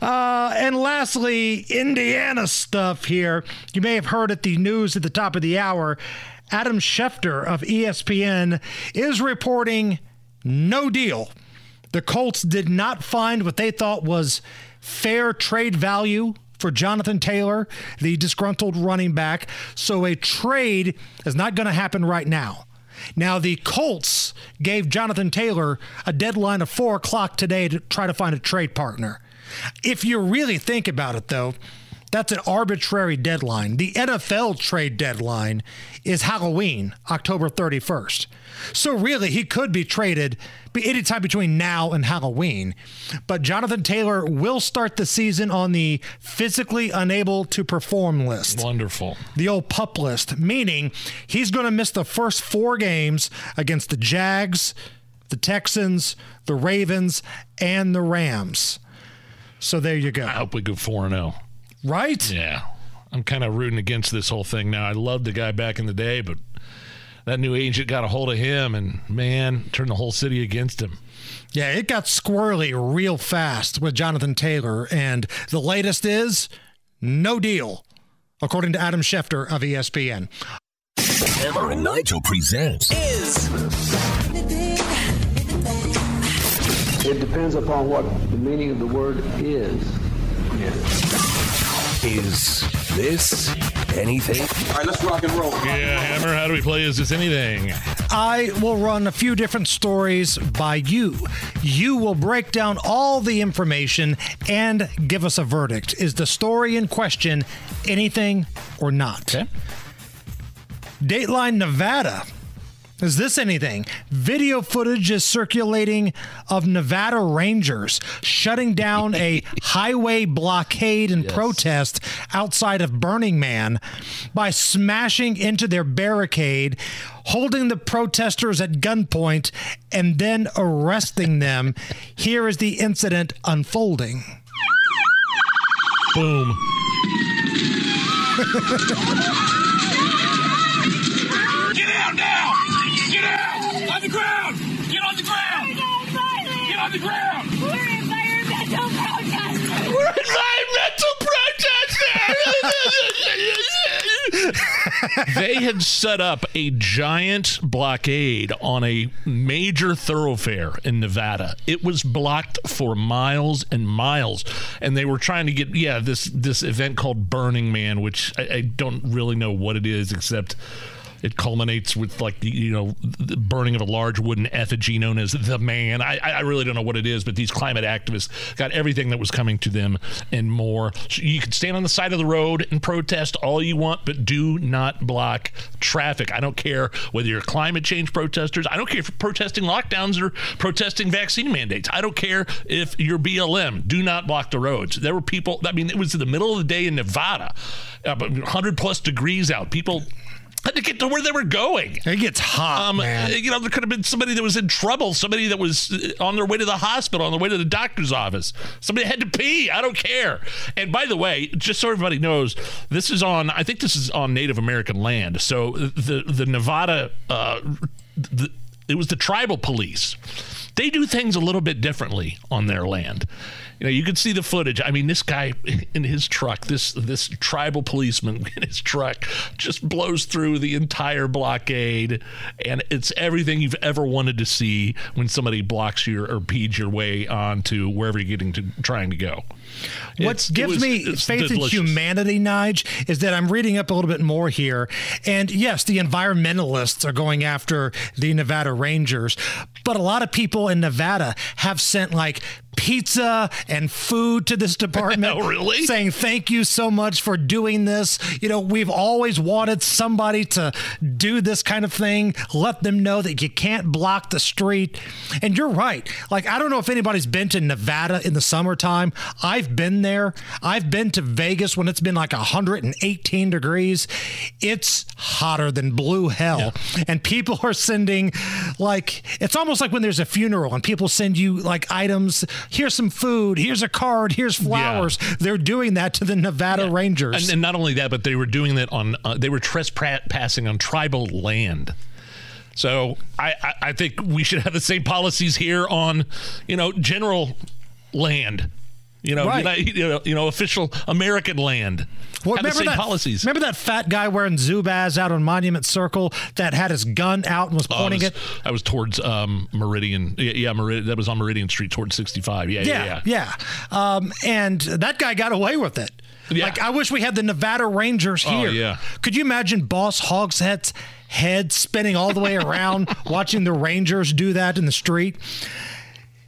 Uh, and lastly, Indiana stuff here. You may have heard at the news at the top of the hour. Adam Schefter of ESPN is reporting no deal. The Colts did not find what they thought was fair trade value for Jonathan Taylor, the disgruntled running back. So a trade is not going to happen right now. Now, the Colts gave Jonathan Taylor a deadline of four o'clock today to try to find a trade partner. If you really think about it, though, that's an arbitrary deadline. The NFL trade deadline is Halloween, October 31st. So really, he could be traded be anytime between now and Halloween. But Jonathan Taylor will start the season on the physically unable to perform list. Wonderful. The old pup list, meaning he's going to miss the first four games against the Jags, the Texans, the Ravens, and the Rams. So there you go. I hope we go 4 0. Right? Yeah. I'm kind of rooting against this whole thing now. I loved the guy back in the day, but that new agent got a hold of him and, man, turned the whole city against him. Yeah, it got squirrely real fast with Jonathan Taylor. And the latest is no deal, according to Adam Schefter of ESPN. Hammer and Nigel presents Is. It depends upon what the meaning of the word is. Is this anything? All right, let's rock and roll. Yeah, Hammer, how do we play Is This Anything? I will run a few different stories by you. You will break down all the information and give us a verdict. Is the story in question anything or not? Okay. Dateline Nevada. Is this anything? Video footage is circulating of Nevada Rangers shutting down a *laughs* highway blockade and protest outside of Burning Man by smashing into their barricade, holding the protesters at gunpoint, and then arresting them. *laughs* Here is the incident unfolding. Boom. *laughs* on the ground! We're environmental protesters! We're environmental protesters! they had set up a giant blockade on a major thoroughfare in Nevada. It was blocked for miles and miles, and they were trying to get yeah this this event called Burning Man, which I, I don't really know what it is except it culminates with like the you know the burning of a large wooden effigy known as the man. I, I really don't know what it is, but these climate activists got everything that was coming to them and more. You can stand on the side of the road and protest all you want, but do not block traffic. I don't care whether you're climate change protesters. I don't care if you're protesting lockdowns or protesting vaccine mandates. I don't care if you're BLM. Do not block the roads. There were people. I mean, it was in the middle of the day in Nevada, uh, 100 plus degrees out. People had to get to where they were going. It gets hot, Um, man. you know, there could have been somebody that was in trouble, somebody that was uh, on their way to the hospital, on their way to the doctor's office, somebody had to pee. I don't care. And by the way, just so everybody knows, this is on. I think this is on Native American land. So the the Nevada, uh, the, it was the tribal police. They do things a little bit differently on their land. You know, you can see the footage. I mean, this guy *laughs* in his truck, this this tribal policeman *laughs* in his truck, just blows through the entire blockade, and it's everything you've ever wanted to see when somebody blocks you or peeds your way onto wherever you're getting to trying to go. What gives was- me faith delicious. in humanity, Nige, is that I'm reading up a little bit more here. And yes, the environmentalists are going after the Nevada Rangers, but a lot of people in Nevada have sent like pizza and food to this department. *laughs* Oh, really? Saying thank you so much for doing this. You know, we've always wanted somebody to do this kind of thing. Let them know that you can't block the street. And you're right. Like, I don't know if anybody's been to Nevada in the summertime. I've been there. I've been to Vegas when it's been like 118 degrees. It's hotter than blue hell. And people are sending, like, it's almost like when there's a funeral and people send you, like, items. Here's some food. Here's a card. Here's flowers. They're doing that to the Nevada Rangers. And, and not only that, but they were doing that on, uh, they were trespassing on tribal land. So I, I, I think we should have the same policies here on, you know, general land. You know, Right. United- you know, you know, official American land. Well, the same that, policies. Remember that fat guy wearing Zubaz out on Monument Circle that had his gun out and was Oh, I pointing was, it? I was towards um, Meridian. Yeah, yeah, Meridian. That was on Meridian Street towards 65. Yeah, yeah, yeah. yeah. yeah. Um, and that guy got away with it. Yeah. Like, I wish we had the Nevada Rangers here. Oh, here. yeah. Could you imagine Boss Hogshead's head spinning all the way around *laughs* watching the Rangers do that in the street?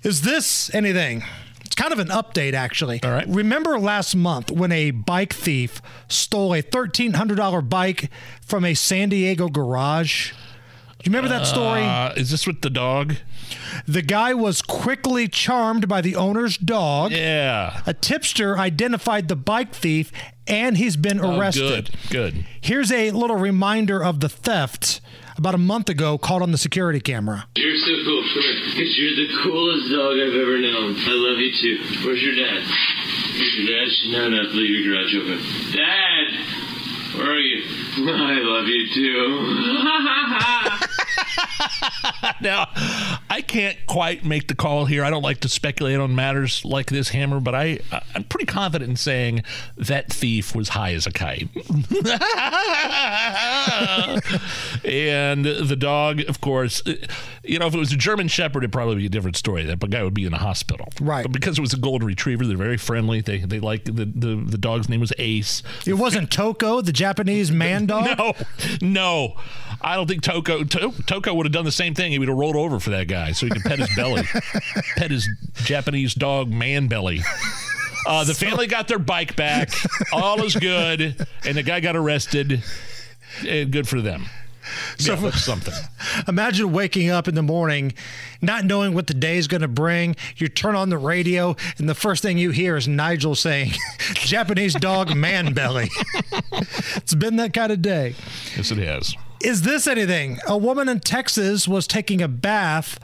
Is this anything? It's kind of an update, actually. All right. Remember last month when a bike thief stole a $1,300 bike from a San Diego garage? Do you remember that story? Uh, is this with the dog? The guy was quickly charmed by the owner's dog. Yeah. A tipster identified the bike thief and he's been Oh, arrested. good. Good. Here's a little reminder of the theft about a month ago caught on the security camera. You're so cool. Because you're the coolest dog I've ever known. I love you too. Where's your dad? Where's your dad? No, no, leave your garage open. Dad! Where are you? *laughs* I love you too. *laughs* *laughs* now, I can't quite make the call here. I don't like to speculate on matters like this, Hammer, but I, I'm pretty confident in saying that thief was high as a kite. *laughs* and the dog, of course, you know, if it was a German Shepherd, it'd probably be a different story. That guy would be in a hospital, right? But because it was a golden retriever, they're very friendly. They they like the the, the dog's name was Ace. It wasn't Toco, the Japanese man *laughs* dog? No, no. I don't think Toco to, Toco would have done the same thing. He would have rolled over for that guy so he could pet his belly, *laughs* pet his Japanese dog man belly. Uh, the family got their bike back. All is good, and the guy got arrested. And good for them. So yeah, something. Imagine waking up in the morning, not knowing what the day is going to bring. You turn on the radio, and the first thing you hear is Nigel saying, *laughs* Japanese dog man belly. *laughs* it's been that kind of day. Yes, it has. Is this anything? A woman in Texas was taking a bath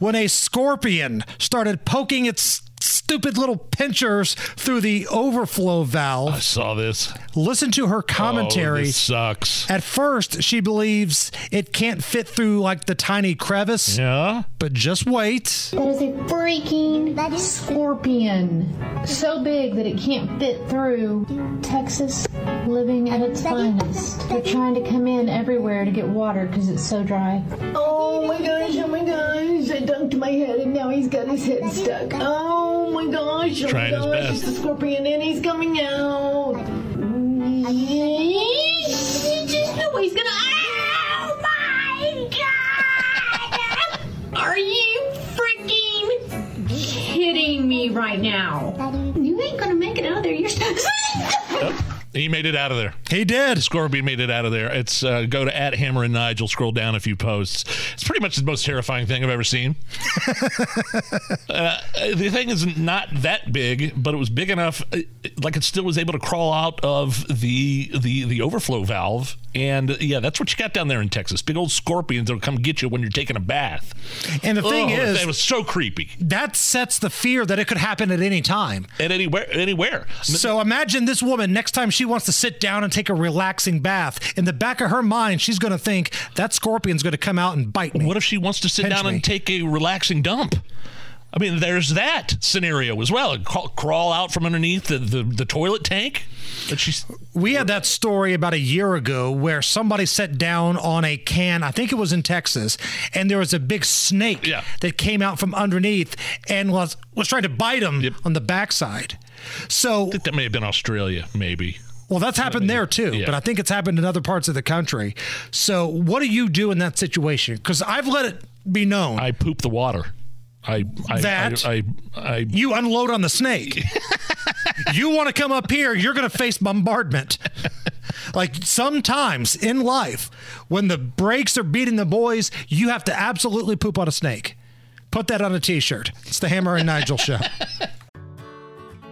when a scorpion started poking its stupid little pinchers through the overflow valve. I saw this. Listen to her oh, commentary. Oh, this sucks. At first, she believes it can't fit through like the tiny crevice. Yeah. But just wait. That is a freaking that is- scorpion. So big that it can't fit through. Texas living at its finest. They're trying to come in everywhere to get water because it's so dry. Oh my gosh, oh my gosh. I dunked my head and now he's got his head stuck. Oh Oh my gosh, oh Trying my his gosh. best. It's the scorpion and he's coming out. Just know he's gonna. Oh my god! Are you freaking kidding me right now? You ain't gonna make it out of there. You're. He made it out of there. He did. Scorpion made it out of there. It's uh, go to at Hammer and Nigel. Scroll down a few posts. It's pretty much the most terrifying thing I've ever seen. *laughs* uh, the thing is not that big, but it was big enough, uh, like it still was able to crawl out of the the the overflow valve. And yeah, that's what you got down there in Texas. Big old scorpions that'll come get you when you're taking a bath. And the thing Oh, is, it was so creepy. that sets the fear that it could happen at any time. At anywhere, anywhere. So imagine this woman next time she wants to sit down and take a relaxing bath. In the back of her mind, she's going to think that scorpion's going to come out and bite me. What if she wants to sit down me. and take a relaxing dump? I mean, there's that scenario as well. Crawl, crawl out from underneath the, the, the toilet tank. That she's We had that story about a year ago where somebody sat down on a can, I think it was in Texas, and there was a big snake that came out from underneath and was was trying to bite him on the backside. So I think that may have been Australia, maybe. Well, that's happened there too, Yeah. but I think it's happened in other parts of the country. So, what do you do in that situation? Because I've let it be known I poop the water. I, I That- I, I, I you unload on the snake. *laughs* you want to come up here, you're going to face bombardment. *laughs* like sometimes in life, when the brakes are beating the boys, you have to absolutely poop on a snake. Put that on a t shirt. It's the Hammer and Nigel show. *laughs*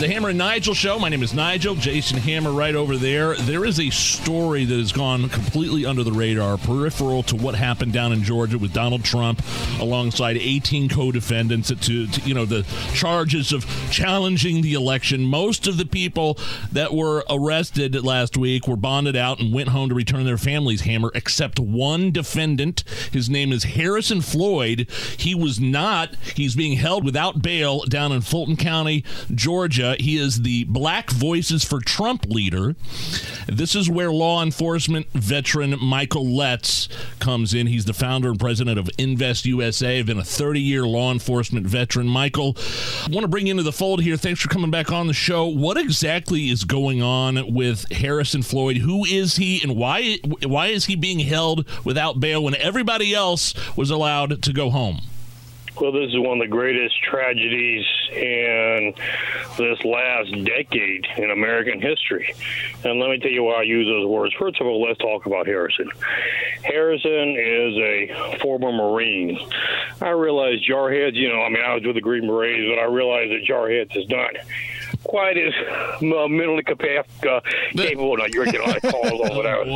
The Hammer and Nigel show. My name is Nigel. Jason Hammer right over there. There is a story that has gone completely under the radar, peripheral to what happened down in Georgia with Donald Trump alongside 18 co-defendants to, to you know the charges of challenging the election. Most of the people that were arrested last week were bonded out and went home to return their families hammer except one defendant. His name is Harrison Floyd. He was not. He's being held without bail down in Fulton County, Georgia. He is the Black Voices for Trump leader. This is where law enforcement veteran Michael Letts comes in. He's the founder and president of Invest USA. Been a 30 year law enforcement veteran. Michael, I want to bring you into the fold here. Thanks for coming back on the show. What exactly is going on with Harrison Floyd? Who is he, and why why is he being held without bail when everybody else was allowed to go home? Well, this is one of the greatest tragedies in this last decade in American history. And let me tell you why I use those words. First of all, let's talk about Harrison. Harrison is a former Marine. I realize Jarheads, you know, I mean, I was with the Green Berets, but I realize that Jarheads is not quite as uh, mentally capa- uh, capable. Now, you're getting a *laughs* lot of calls over that.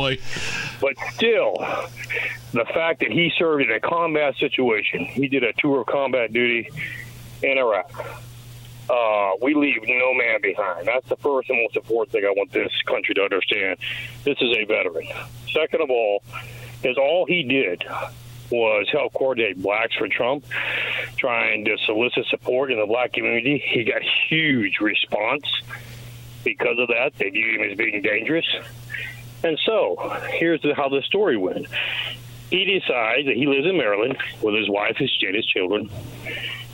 But still, the fact that he served in a combat situation, he did a tour of combat duty in Iraq. Uh, we leave no man behind. That's the first and most important thing I want this country to understand. This is a veteran. Second of all, is all he did was help coordinate blacks for Trump, trying to solicit support in the black community. He got huge response because of that. They viewed him as being dangerous. And so, here's the, how the story went. He decides that he lives in Maryland with his wife, his kid, his children.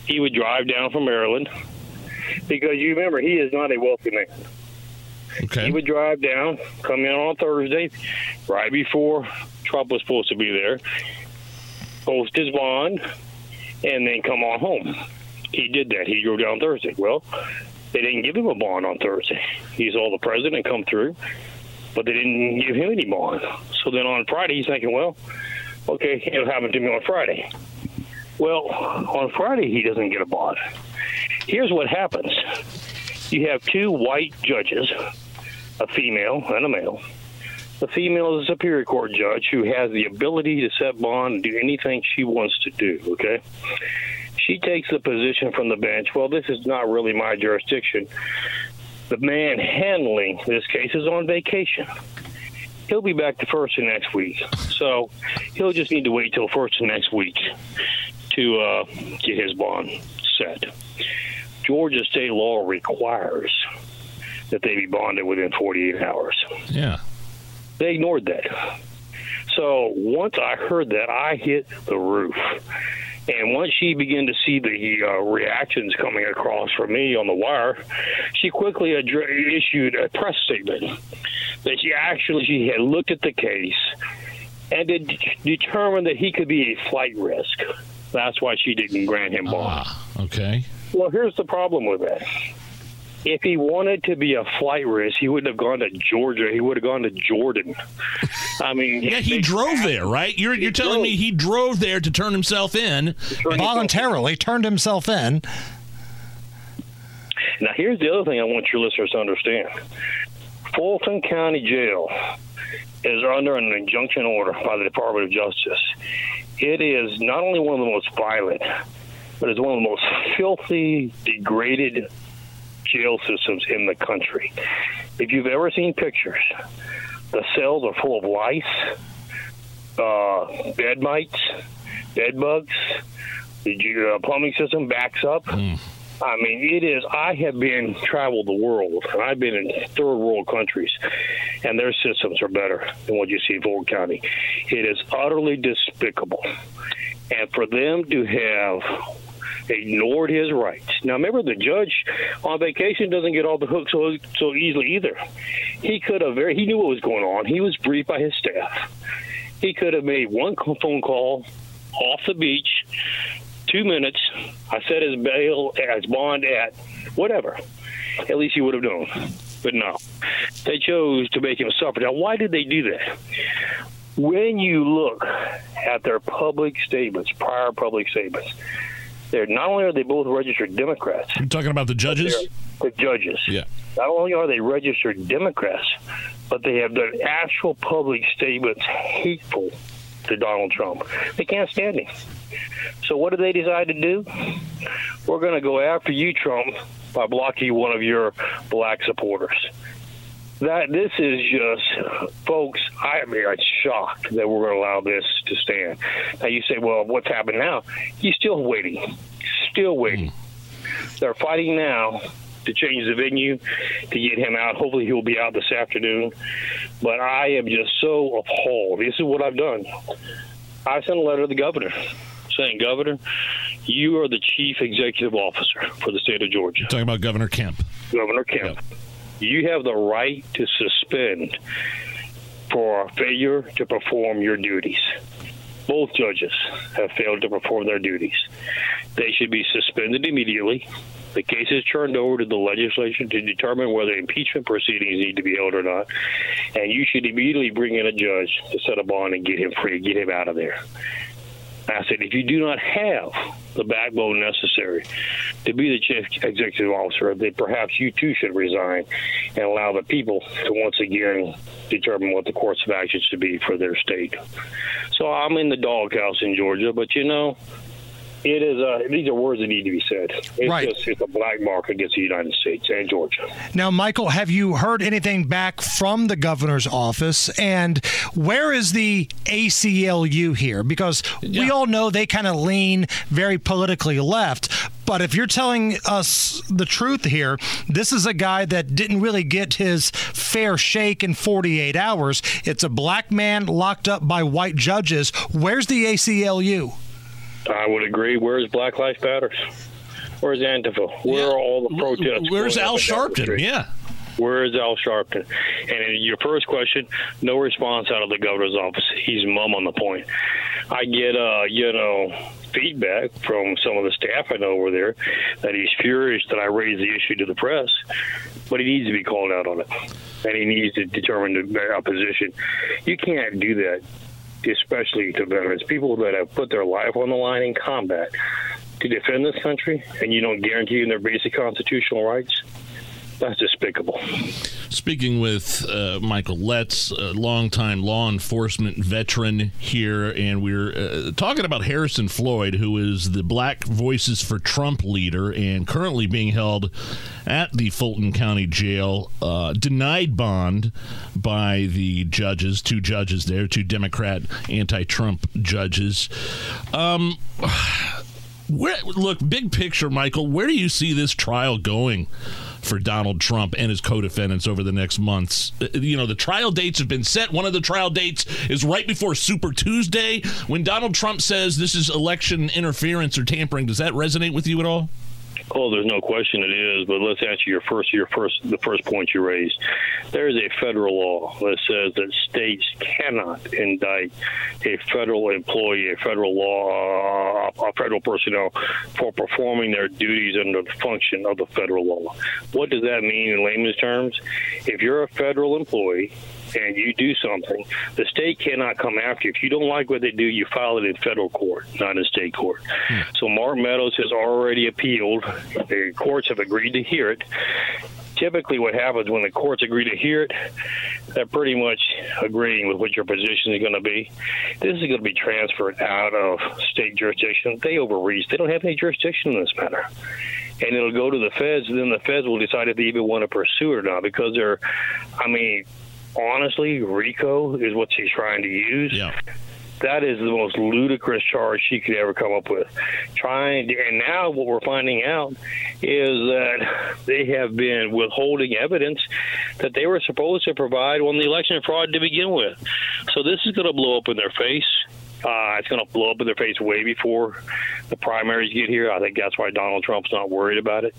He would drive down from Maryland because you remember he is not a wealthy man. Okay. He would drive down, come in on Thursday, right before Trump was supposed to be there, post his bond, and then come on home. He did that. He drove down Thursday. Well, they didn't give him a bond on Thursday. He saw the president come through, but they didn't give him any bond. So then on Friday, he's thinking, well, okay, it'll happen to me on Friday. Well, on Friday, he doesn't get a bond. Here's what happens you have two white judges, a female and a male. The female is a Superior Court judge who has the ability to set bond and do anything she wants to do, okay? She takes the position from the bench, well, this is not really my jurisdiction. The man handling this case is on vacation. He'll be back the first of next week. So he'll just need to wait till first of next week to uh, get his bond set. Georgia state law requires that they be bonded within 48 hours. Yeah. They ignored that. So once I heard that, I hit the roof. And once she began to see the uh, reactions coming across from me on the wire, she quickly issued a press statement that she actually she had looked at the case and determined that he could be a flight risk. That's why she didn't grant him bond. Ah, okay. Well, here's the problem with that. If he wanted to be a flight risk, he wouldn't have gone to Georgia. He would have gone to Jordan. I mean, Yeah, he drove there, right? You're you're telling me he drove there to turn himself in voluntarily turned himself in. Now, here's the other thing I want your listeners to understand Fulton County Jail is under an injunction order by the Department of Justice. It is not only one of the most violent, but it's one of the most filthy, degraded jail systems in the country. If you've ever seen pictures, the cells are full of lice, uh, bed mites, bed bugs. The uh, plumbing system backs up. I mean, it is. I have been traveled the world, and I've been in third world countries, and their systems are better than what you see in Fulton County. It is utterly despicable, and for them to have ignored his rights. Now, remember, the judge on vacation doesn't get off the hook so so easily either. He could have very. He knew what was going on. He was briefed by his staff. He could have made one phone call off the beach, two minutes. I set his bail as bond at whatever. At least he would have known. But no, they chose to make him suffer. Now, why did they do that? When you look at their public statements, prior public statements, they're not only are they both registered Democrats, You're talking about the judges? the judges. Yeah. Not only are they registered Democrats, but they have done actual public statements hateful to Donald Trump. They can't stand him. So what do they decide to do? We're going to go after you, Trump, by blocking one of your black supporters. That this is just, folks. I mean, I'm shocked that we're going to allow this to stand. Now you say, well, what's happened now? He's still waiting, still waiting. Hmm. They're fighting now to change the venue to get him out. Hopefully, he'll be out this afternoon. But I am just so appalled. This is what I've done. I sent a letter to the governor saying, Governor, you are the chief executive officer for the state of Georgia. Talking about Governor Kemp. Governor Kemp. You have the right to suspend for failure to perform your duties. Both judges have failed to perform their duties. They should be suspended immediately. The case is turned over to the legislature to determine whether impeachment proceedings need to be held or not. And you should immediately bring in a judge to set a bond and get him free, get him out of there. I said, if you do not have the backbone necessary to be the chief executive officer, then perhaps you too should resign and allow the people to once again determine what the course of action should be for their state. So I'm in the doghouse in Georgia, but you know, it is. Uh, these are words that need to be said. It's Right. just it's a black mark against the United States and Georgia. Now, Michael, have you heard anything back from the governor's office? And where is the ACLU here? Because we all know they kind of lean very politically left. But if you're telling us the truth here, this is a guy that didn't really get his fair shake in 48 hours. It's a black man locked up by white judges. Where's the ACLU? I would agree. Where's Black Lives Matters? Where's Antifa? Where are all the protests? Where's Al up and down the Sharpton? Yeah. Where is Al Sharpton? And in your first question, no response out of the governor's office. He's mum on the point. I get, uh, you know, feedback from some of the staff I know over there that he's furious that I raised the issue to the press, but he needs to be called out on it, and he needs to determine the opposition. You can't do that, especially to veterans, people that have put their life on the line in combat to defend this country, and you don't guarantee them their basic constitutional rights. That's despicable. Speaking with uh, Michael Letts, a longtime law enforcement veteran here, and we're uh, talking about Harrison Floyd, who is the Black Voices for Trump leader and currently being held at the Fulton County Jail, uh, denied bond by the judges, two judges there, two Democrat anti Trump judges. Um, *sighs* where, look, big picture, Michael, where do you see this trial going? For Donald Trump and his co-defendants over the next months. Uh, You know, the trial dates have been set. One of the trial dates is right before Super Tuesday. When Donald Trump says this is election interference or tampering, does that resonate with you at all? Oh, there's no question it is. But let's answer your first, your first, the first point you raised. There is a federal law that says that states cannot indict a federal employee, a federal law, a federal personnel for performing their duties under the function of the federal law. What does that mean in layman's terms? If you're a federal employee and you do something, the state cannot come after you. If you don't like what they do, you file it in federal court, not in state court. Hmm. So Mark Meadows has already appealed. The courts have agreed to hear it. Typically, what happens when the courts agree to hear it, they're pretty much agreeing with what your position is going to be. This is going to be transferred out of state jurisdiction. They overreach. They don't have any jurisdiction in this matter and it'll go to the feds, and then the feds will decide if they even want to pursue it or not because they're, I mean, honestly, RICO is what she's trying to use. Yeah. That is the most ludicrous charge she could ever come up with. Trying, to, and now what we're finding out is that they have been withholding evidence that they were supposed to provide on the election fraud to begin with. So this is going to blow up in their face. Uh, it's going to blow up in their face way before the primaries get here. I think that's why Donald Trump's not worried about it.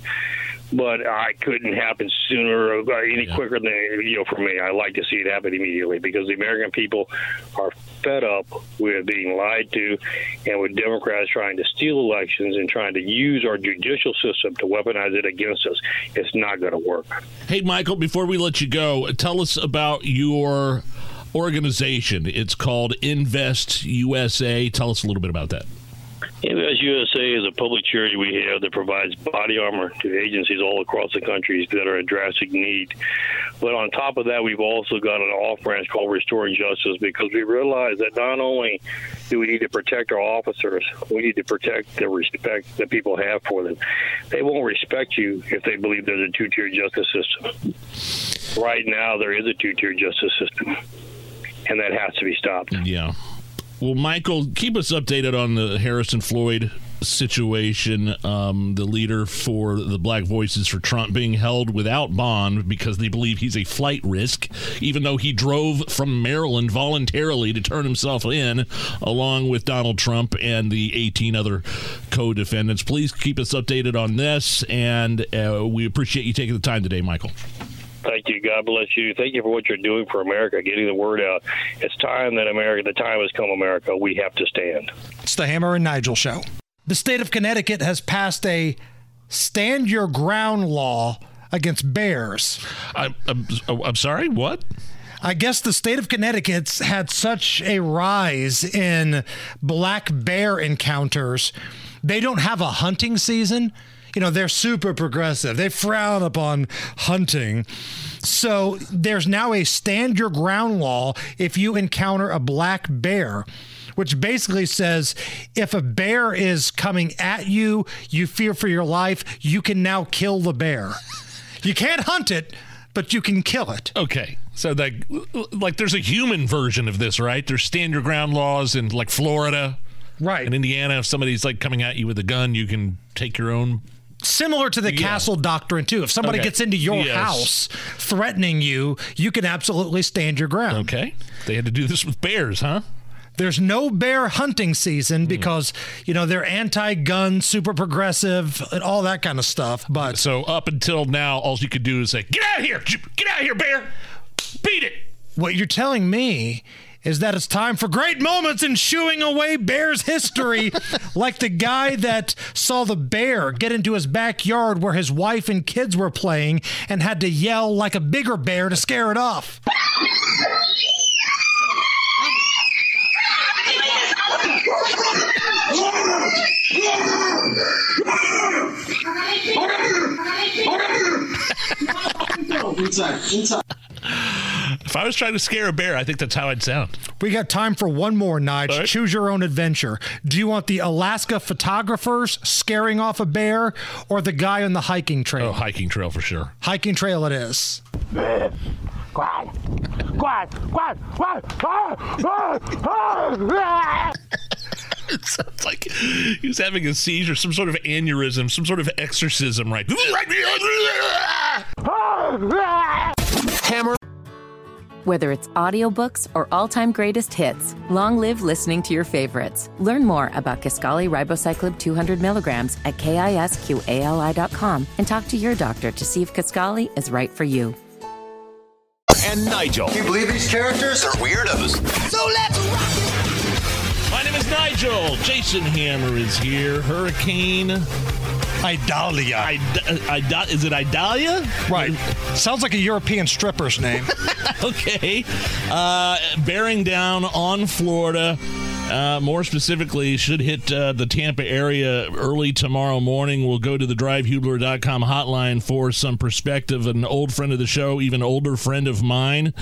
But I couldn't happen sooner, or uh, any quicker than you know. For me, I like to see it happen immediately because the American people are fed up with being lied to, and with Democrats trying to steal elections and trying to use our judicial system to weaponize it against us. It's not going to work. Hey, Michael, before we let you go, tell us about your organization. It's called Invest USA. Tell us a little bit about that. USA is a public charity we have that provides body armor to agencies all across the country that are in drastic need. But on top of that, we've also got an off branch called Restoring Justice because we realize that not only do we need to protect our officers, we need to protect the respect that people have for them. They won't respect you if they believe there's a two tier justice system. Right now, there is a two tier justice system, and that has to be stopped. Yeah. Well, Michael, keep us updated on the Harrison Floyd situation. Um, the leader for the Black Voices for Trump being held without bond because they believe he's a flight risk, even though he drove from Maryland voluntarily to turn himself in, along with Donald Trump and the 18 other co defendants. Please keep us updated on this, and uh, we appreciate you taking the time today, Michael. Thank you. God bless you. Thank you for what you're doing for America, getting the word out. It's time that America, the time has come, America. We have to stand. It's the Hammer and Nigel show. The state of Connecticut has passed a stand your ground law against bears. I'm, I'm, I'm sorry, what? I guess the state of Connecticut's had such a rise in black bear encounters. They don't have a hunting season. You know, they're super progressive. They frown upon hunting. So there's now a stand your ground law if you encounter a black bear which basically says if a bear is coming at you, you fear for your life, you can now kill the bear. You can't hunt it, but you can kill it. Okay. So like like there's a human version of this, right? There's stand your ground laws in like Florida. Right. In Indiana, if somebody's like coming at you with a gun, you can take your own Similar to the Yeah. castle doctrine too. If somebody Okay. gets into your Yes. house threatening you, you can absolutely stand your ground. Okay. They had to do this with bears, huh? There's no bear hunting season because, you know, they're anti-gun, super progressive, and all that kind of stuff. But So up until now, all you could do is say, "Get out of here! Get out of here, bear! Beat it!" What you're telling me is that it's time for great moments in shooing away Bears history, *laughs* like the guy that saw the bear get into his backyard where his wife and kids were playing and had to yell like a bigger bear to scare it off. *laughs* Inside, inside. If I was trying to scare a bear, I think that's how I'd sound. We got time for one more, Nige. Choose your own adventure. Do you want the Alaska photographers scaring off a bear or the guy on the hiking trail? Oh, hiking trail for sure. Hiking trail it is. Quiet. Quiet. Quiet. Quiet. Ah, ah, ah. it sounds like he was having a seizure, some sort of aneurysm, some sort of exorcism, right? Hammer. Whether it's audiobooks or all-time greatest hits, long live listening to your favorites. Learn more about Kisqali Ribociclib 200 milligrams at kisqali.com and talk to your doctor to see if Kisqali is right for you. And Nigel. Can you believe these characters are weirdos? So let's rock! My name is Nigel. Jason Hammer is here. Hurricane Idalia. Ida, Ida, is it Idalia? Right. Sounds like a European stripper's name. *laughs* okay. Uh, bearing down on Florida. Uh, more specifically, should hit uh, the Tampa area early tomorrow morning. We'll go to the drivehubler.com hotline for some perspective. An old friend of the show, even older friend of mine.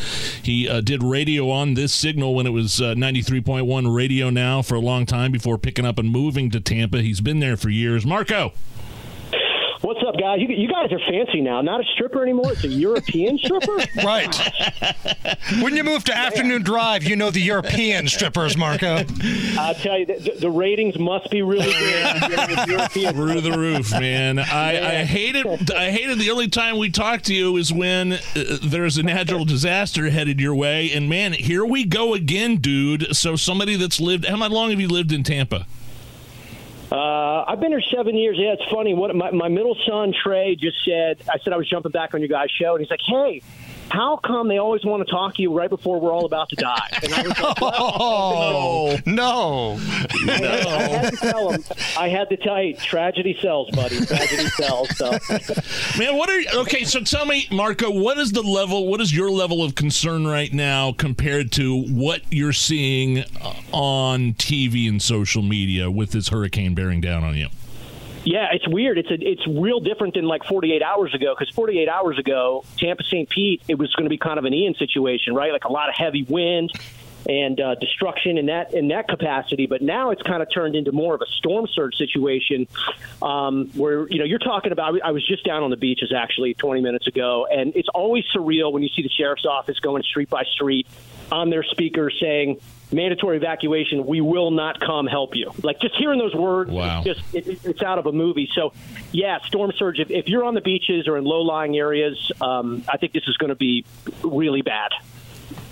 He uh, did radio on this signal when it was uh, 93.1 radio now for a long time before picking up and moving to Tampa. He's been there for years. Marco. What's up, guys? You, you guys are fancy now. Not a stripper anymore. It's a European stripper. *laughs* Right. when you move to afternoon drive, you know the European strippers, Marco. I'll tell you, the, the ratings must be really good. *laughs* Through the roof, man. I, I hated. I hated the only time we talked to you is when uh, there's a natural disaster headed your way, and man, here we go again, dude. So somebody that's lived. How long have you lived in Tampa? Uh, I've been here seven years. Yeah, it's funny. What my, my middle son Trey just said. I said I was jumping back on your guys' show, and he's like, "Hey, how come they always want to talk to you right before we're all about to die?" *laughs* And I was like, oh, no, I had to tell him. I had to tell you, tragedy sells, buddy. Tragedy sells. So. *laughs* Man, what are okay? So tell me, Marco, what is the level? What is your level of concern right now compared to what you're seeing uh, on TV and social media with this hurricane bearing down on you? Yeah, it's weird. It's a, it's real different than like 48 hours ago because 48 hours ago, Tampa St. Pete, it was going to be kind of an Ian situation, right? Like a lot of heavy wind and uh, destruction in that in that capacity. But now it's kind of turned into more of a storm surge situation, um, where you know you're talking about. I was just down on the beaches actually 20 minutes ago, and it's always surreal when you see the sheriff's office going street by street on their speakers saying mandatory evacuation. We will not come help you. Like just hearing those words, wow. it's just it, it's out of a movie. So, yeah, storm surge. If, if you're on the beaches or in low lying areas, um, I think this is going to be really bad.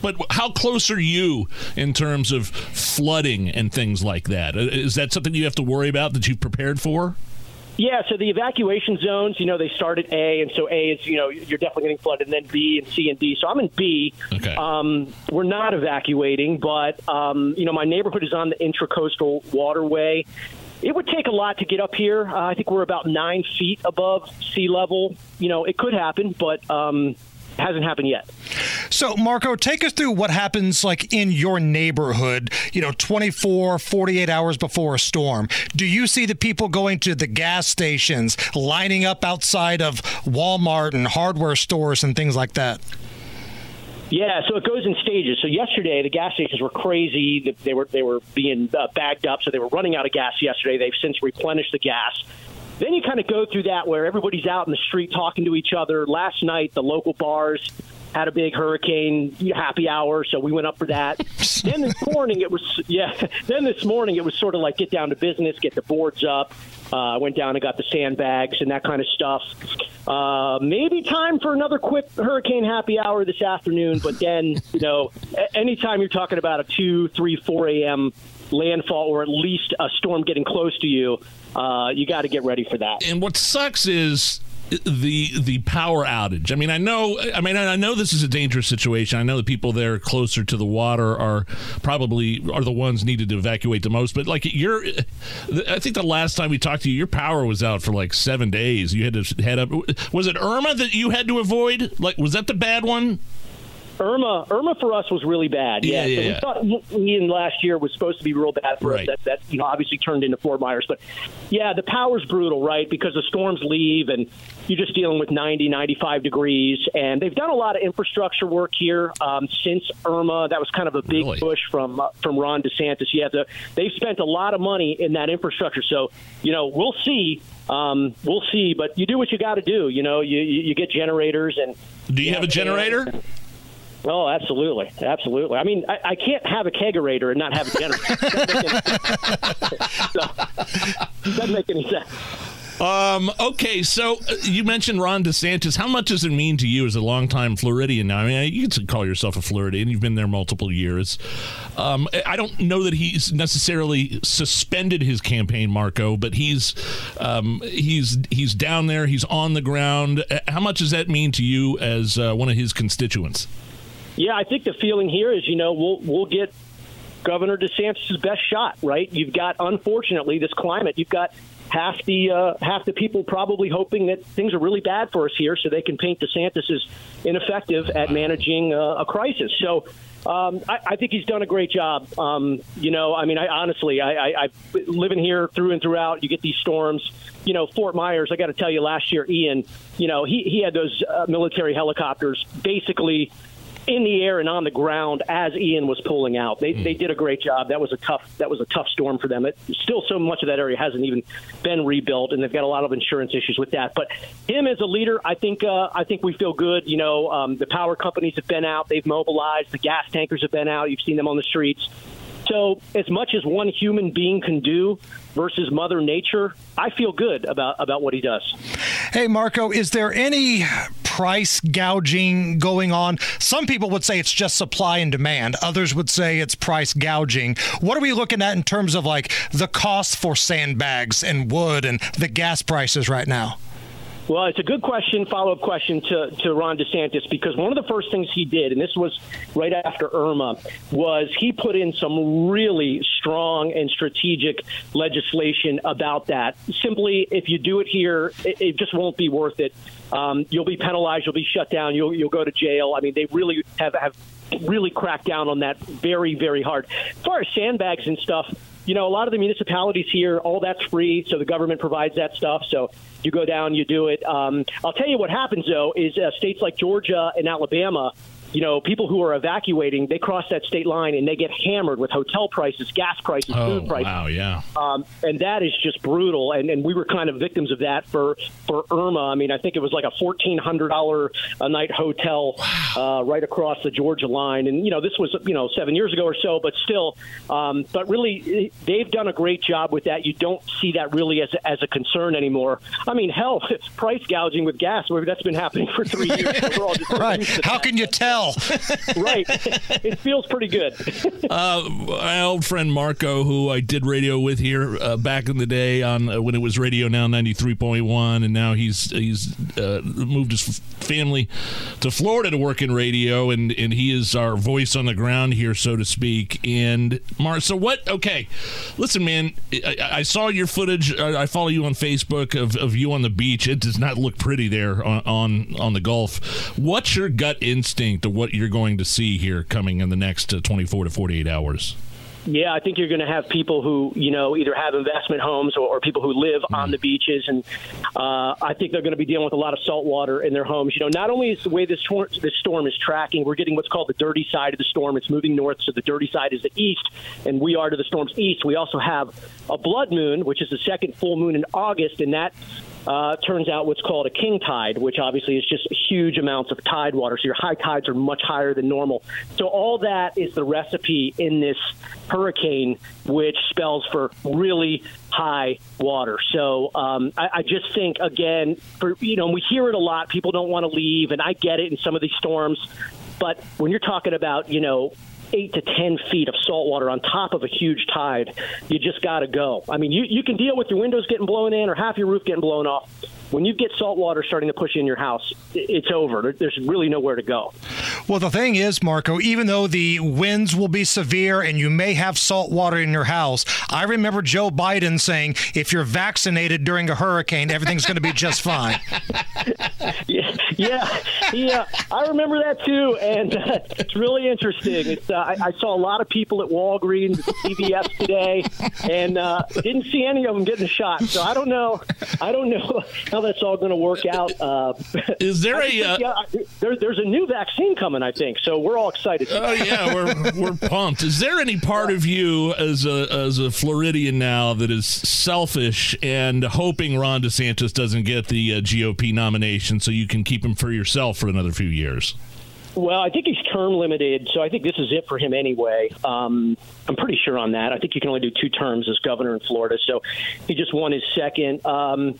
But how close are you in terms of flooding and things like that? Is that something you have to worry about that you've prepared for? Yeah, so the evacuation zones, you know, they start at A, and so A is, you know, you're definitely getting flooded, and then B and C and D. So I'm in B. Okay. Um, we're not evacuating, but, um, you know, my neighborhood is on the intracoastal waterway. It would take a lot to get up here. Uh, I think we're about nine feet above sea level. You know, it could happen, but um, hasn't happened yet. So, Marco, take us through what happens like in your neighborhood, you know, 24, 48 hours before a storm. Do you see the people going to the gas stations, lining up outside of Walmart and hardware stores and things like that? Yeah, so it goes in stages. So yesterday, the gas stations were crazy. They were they were being uh, bagged up, so they were running out of gas yesterday. They've since replenished the gas. Then you kind of go through that where everybody's out in the street talking to each other. Last night, the local bars had a big hurricane happy hour, so we went up for that. *laughs* then this morning it was yeah. *laughs* Then this morning it was sort of like get down to business, get the boards up. I uh, went down and got the sandbags and that kind of stuff. Uh, maybe time for another quick hurricane happy hour this afternoon, but then you know, anytime you're talking about a two, three, four a.m. landfall or at least a storm getting close to you, uh, you got to get ready for that. And what sucks is the the power outage. I mean, I know. I mean, I know this is a dangerous situation. I know the people there closer to the water are probably are the ones needed to evacuate the most. But like you're, I think the last time we talked to you, your power was out for like seven days. You had to head up. Was it Irma that you had to avoid? Like, was that the bad one? Irma, Irma for us was really bad. Yeah, yeah. so yeah. we thought Ian last year was supposed to be real bad for right. us. That, that you know obviously turned into Fort Myers, but yeah, the power's brutal, right? Because the storms leave and you're just dealing with 90, 95 degrees, and they've done a lot of infrastructure work here um, since Irma. That was kind of a big really? push from uh, from Ron DeSantis. Yeah, the, they've spent a lot of money in that infrastructure. So you know, we'll see. Um, we'll see, but you do what you got to do. You know, you, you, you get generators and. Do you have a generator? Oh, absolutely, absolutely. I mean, I, I can't have a kegerator and not have a generator. *laughs* so, *laughs* doesn't make any sense. Um, okay, so uh, you mentioned Ron DeSantis. How much does it mean to you as a longtime Floridian now? I mean, you can call yourself a Floridian. You've been there multiple years. Um, I don't know that he's necessarily suspended his campaign, Marco, but he's um, he's he's down there. He's on the ground. Uh, How much does that mean to you as uh, one of his constituents? Yeah, I think the feeling here is, you know, we'll we'll get Governor DeSantis' best shot, right? You've got, unfortunately, this climate. You've got half the uh, half the people probably hoping that things are really bad for us here, so they can paint DeSantis as ineffective at managing uh, a crisis. So. Um, I, I think he's done a great job. Um, you know, I mean, I honestly, I, I, I living here through and throughout. You get these storms. You know, Fort Myers. I got to tell you, last year, Ian. You know, he he had those uh, military helicopters basically in the air and on the ground as Ian was pulling out. They, they did a great job. That was a tough that was a tough storm for them. It, still, so much of that area hasn't even been rebuilt, and they've got a lot of insurance issues with that. But him as a leader, I think uh, I think we feel good. You know, um, the power companies have been out. They've mobilized. The gas tankers have been out. You've seen them on the streets. So, as much as one human being can do versus Mother Nature, I feel good about about what he does. Hey, Marco, is there any price gouging going on? Some people would say it's just supply and demand. Others would say it's price gouging. What are we looking at in terms of like the cost for sandbags and wood and the gas prices right now? Well, it's a good question, follow up question to, to Ron DeSantis, because one of the first things he did, and this was right after Irma, was he put in some really strong and strategic legislation about that. Simply, if you do it here, it, it just won't be worth it. Um, you'll be penalized, you'll be shut down, you'll, you'll go to jail. I mean, they really have, have really cracked down on that very, very hard. As far as sandbags and stuff, you know, a lot of the municipalities here, all that's free, so the government provides that stuff. So you go down, you do it. Um, I'll tell you what happens though is uh, states like Georgia and Alabama. You know, people who are evacuating, they cross that state line and they get hammered with hotel prices, gas prices, Oh, food prices. wow, yeah. Um, and that is just brutal. And, and we were kind of victims of that for, for Irma. I mean, I think it was like a fourteen hundred dollar a night hotel uh, right across the Georgia line. And you know, this was you know seven years ago or so, but still. Um, but really, they've done a great job with that. You don't see that really as a, as a concern anymore. I mean, hell, it's *laughs* price gouging with gas. That's been happening for three years. So *laughs* we're all just right. How that. can you tell? *laughs* right. It feels pretty good. *laughs* uh, my old friend Marco, who I did radio with here uh, back in the day on uh, when it was Radio Now ninety three point one, and now he's he's uh, moved his family to Florida to work in radio, and and he is our voice on the ground here, so to speak. And Mar, so what? Okay, listen, man, I, I saw your footage. I I follow you on Facebook of, of you on the beach. It does not look pretty there on on, on the Gulf. What's your gut instinct of what you're going to see here coming in the next uh, 24 to 48 hours? Yeah, I think you're going to have people who, you know, either have investment homes or, or people who live on the beaches, and uh, I think they're going to be dealing with a lot of salt water in their homes. You know, not only is the way this storm, this storm is tracking, we're getting what's called the dirty side of the storm. It's moving north, so the dirty side is the east, and we are to the storm's east. We also have a blood moon, which is the second full moon in August, and that uh, turns out what's called a king tide, which obviously is just huge amounts of tide water. So your high tides are much higher than normal. So all that is the recipe in this hurricane, which spells for really high water. So um, I, I just think again, for you know, we hear it a lot. People don't want to leave, and I get it in some of these storms. But when you're talking about you know eight to ten feet of salt water on top of a huge tide, you just got to go. I mean, you, you can deal with your windows getting blown in or half your roof getting blown off. When you get salt water starting to push in your house, it's over. There's really nowhere to go. Well, the thing is, Marco, even though the winds will be severe and you may have salt water in your house, I remember Joe Biden saying if you're vaccinated during a hurricane, everything's going to be just fine. *laughs* yeah, yeah, yeah. I remember that too, and uh, it's really interesting. It's, uh, I, I saw a lot of people at Walgreens, CVS today, and uh, didn't see any of them getting a shot. So I don't know. I don't know how that's all going to work out. Uh, *laughs* Is there a think, uh, yeah, there, there's a new vaccine coming, I think. So we're all excited. Oh yeah, we're we're pumped. Is there any part of you as a as a Floridian now that is selfish and hoping Ron DeSantis doesn't get the uh, GOP nomination so you can keep him for yourself for another few years? Well, I think he's term limited, so I think this is it for him anyway. Um, I'm pretty sure on that. I think you can only do two terms as governor in Florida, so he just won his second. Um,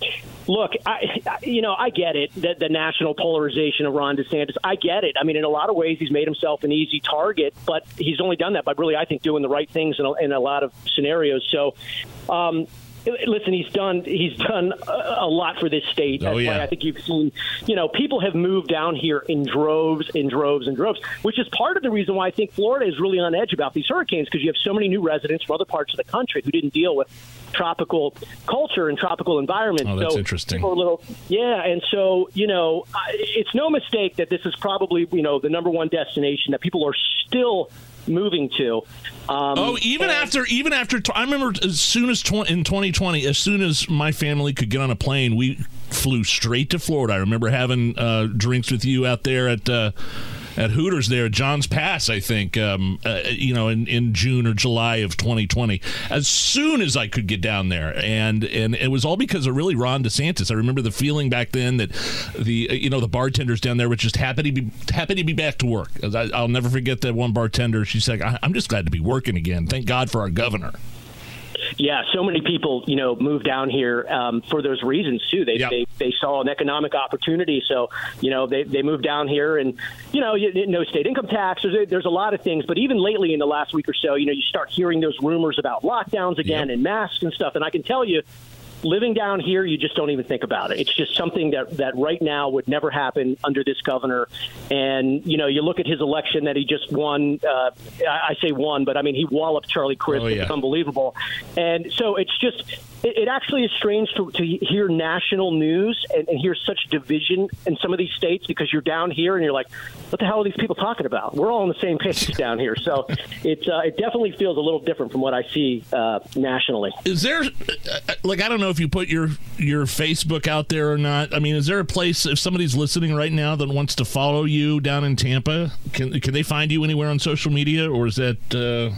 look, I, you know, I get it that the national polarization of Ron DeSantis. I get it. I mean, in a lot of ways, he's made himself an easy target, but he's only done that by really, I think, doing the right things in a, in a lot of scenarios. So. Um, listen, he's done he's done a lot for this state. Oh, that's Oh, yeah. why I think you've seen, you know, people have moved down here in droves, in droves, and droves, which is part of the reason why I think Florida is really on edge about these hurricanes because you have so many new residents from other parts of the country who didn't deal with tropical culture and tropical environment. Oh, that's so interesting. little, yeah, and so you know, it's no mistake that this is probably you know the number one destination that people are still moving to. Um, Oh, even after, even after, I remember as soon as tw- in 2020, as soon as my family could get on a plane, we flew straight to Florida. I remember having uh, drinks with you out there at uh, at Hooters there at John's Pass. I think um, uh, you know in, in June or July of 2020. As soon as I could get down there, and and it was all because of really Ron DeSantis. I remember the feeling back then that the you know the bartenders down there were just happy to be happy to be back to work. I, I'll never forget that one bartender. She's like, I'm just glad to be working again. Thank God for our governor. Yeah, so many people, you know, move down here um, for those reasons too. They, they they saw an economic opportunity, so you know they they moved down here, and you know, you, no state income tax. There's, there's a lot of things, but even lately in the last week or so, you know, you start hearing those rumors about lockdowns again and masks and stuff. And I can tell you, living down here, you just don't even think about it. It's just something that that right now would never happen under this governor. And you know, you look at his election that he just won. Uh, I, I say won, but I mean he walloped Charlie Crist. Oh, yeah. It's unbelievable. And so it's just. It, it actually is strange to, to hear national news and, and hear such division in some of these states because you're down here and you're like, what the hell are these people talking about? We're all on the same page *laughs* down here. So it, uh, it definitely feels a little different from what I see uh, nationally. Is there uh, like I don't know if you put your your Facebook out there or not. I mean, is there a place if somebody's listening right now that wants to follow you down in Tampa? Can can they find you anywhere on social media, or is that? Uh,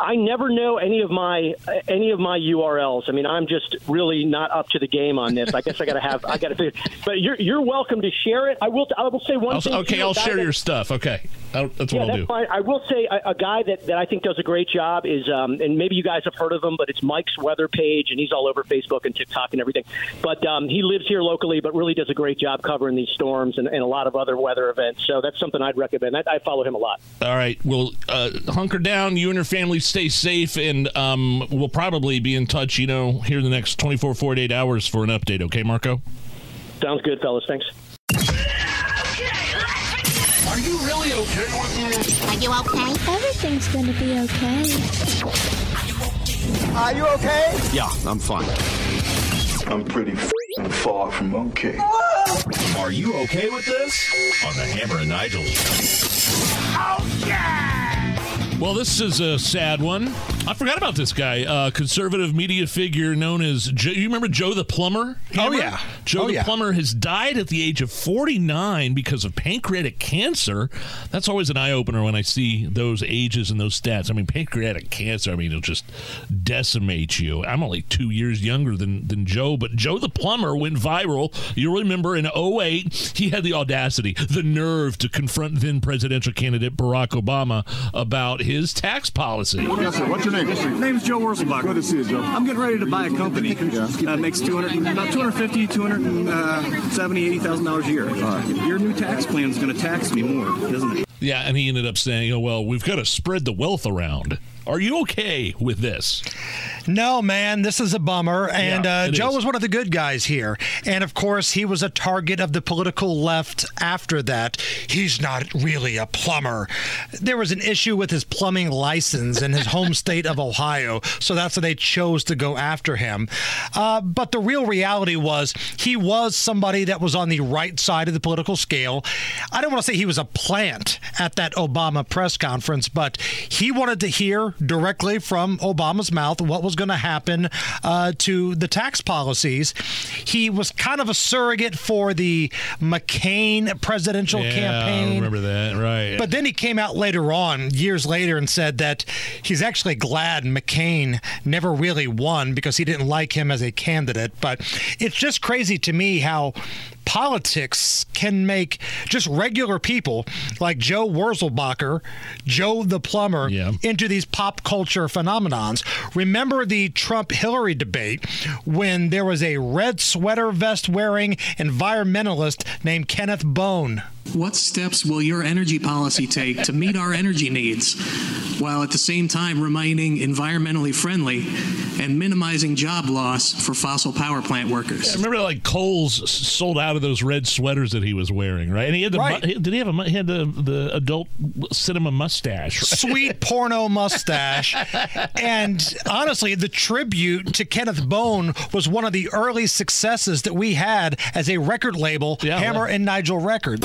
I never know any of my any of my URLs. I mean, I'm just really not up to the game on this. I guess I got to have I got to figure. But you're you're welcome to share it. I will I will say one I'll- thing. okay, I'll share your stuff. Okay, I'll, yeah, I'll that's do. fine. I will say a, a guy that, that I think does a great job is, um, and maybe you guys have heard of him, but it's Mike's Weather Page, and he's all over Facebook and TikTok and everything. But um, he lives here locally, but really does a great job covering these storms and, and a lot of other weather events. So that's something I'd recommend. I, I follow him a lot. All right, well, uh, hunker down. You and your family stay safe, and um, we'll probably be in touch. You know, here in the next 24, 48 hours for an update. Okay, Marco. Sounds good, fellas. Thanks. Are you really okay with this? Are you okay? Everything's gonna be okay. Are you okay? Yeah, I'm fine. I'm pretty f***ing far from okay. Are you okay with this? On the Hammer and Nigel Oh, yeah! Well, this is a sad one. I forgot about this guy, uh, conservative media figure known as. Joe, you remember Joe the plumber? Hammer? yeah. Joe Oh, the yeah. plumber has died at the age of 49 because of pancreatic cancer. That's always an eye opener when I see those ages and those stats. I mean, pancreatic cancer. I mean, it'll just decimate you. I'm only two years younger than than Joe, but Joe the plumber went viral. You'll remember in 08, he had the audacity, the nerve to confront then presidential candidate Barack Obama about his tax policy. Yes, sir. What's your name? Name's Joe Wurzelbach. Good to see you, Joe. I'm getting ready to buy a company that makes 200, about 250, 270, uh, 80,000 dollars a year. Your new tax plan is going to tax me more, isn't it? Yeah, and he ended up saying, "Oh well, we've got to spread the wealth around." Are you okay with this? No, man, this is a bummer. And Yeah, uh, Joe is. was one of the good guys here. And of course, he was a target of the political left after that. He's not really a plumber. There was an issue with his plumbing license in his home *laughs* state of Ohio. So that's why they chose to go after him. Uh, but the real reality was he was somebody that was on the right side of the political scale. I don't want to say he was a plant at that Obama press conference, but he wanted to hear directly from Obama's mouth what was going to happen uh, to the tax policies. He was kind of a surrogate for the McCain presidential yeah, I remember that, right? But then he came out later on, years later, and said that he's actually glad McCain never really won because he didn't like him as a candidate. But it's just crazy to me how politics can make just regular people like Joe Wurzelbacher, Joe the plumber, into these pop culture phenomenons. Remember the Trump Hillary debate when there was a red sweater vest wearing environmentalist named Kenneth Bone. What steps will your energy policy take to meet our energy needs while at the same time remaining environmentally friendly and minimizing job loss for fossil power plant workers? I remember like Kohl's sold out of those red sweaters that he was wearing, right? And he had the mu- Right. he- did he have a mu- he had the, the adult cinema mustache? right? sweet porno mustache. and honestly, the tribute to Kenneth Bone was one of the early successes that we had as a record label, Hammer and Nigel Records.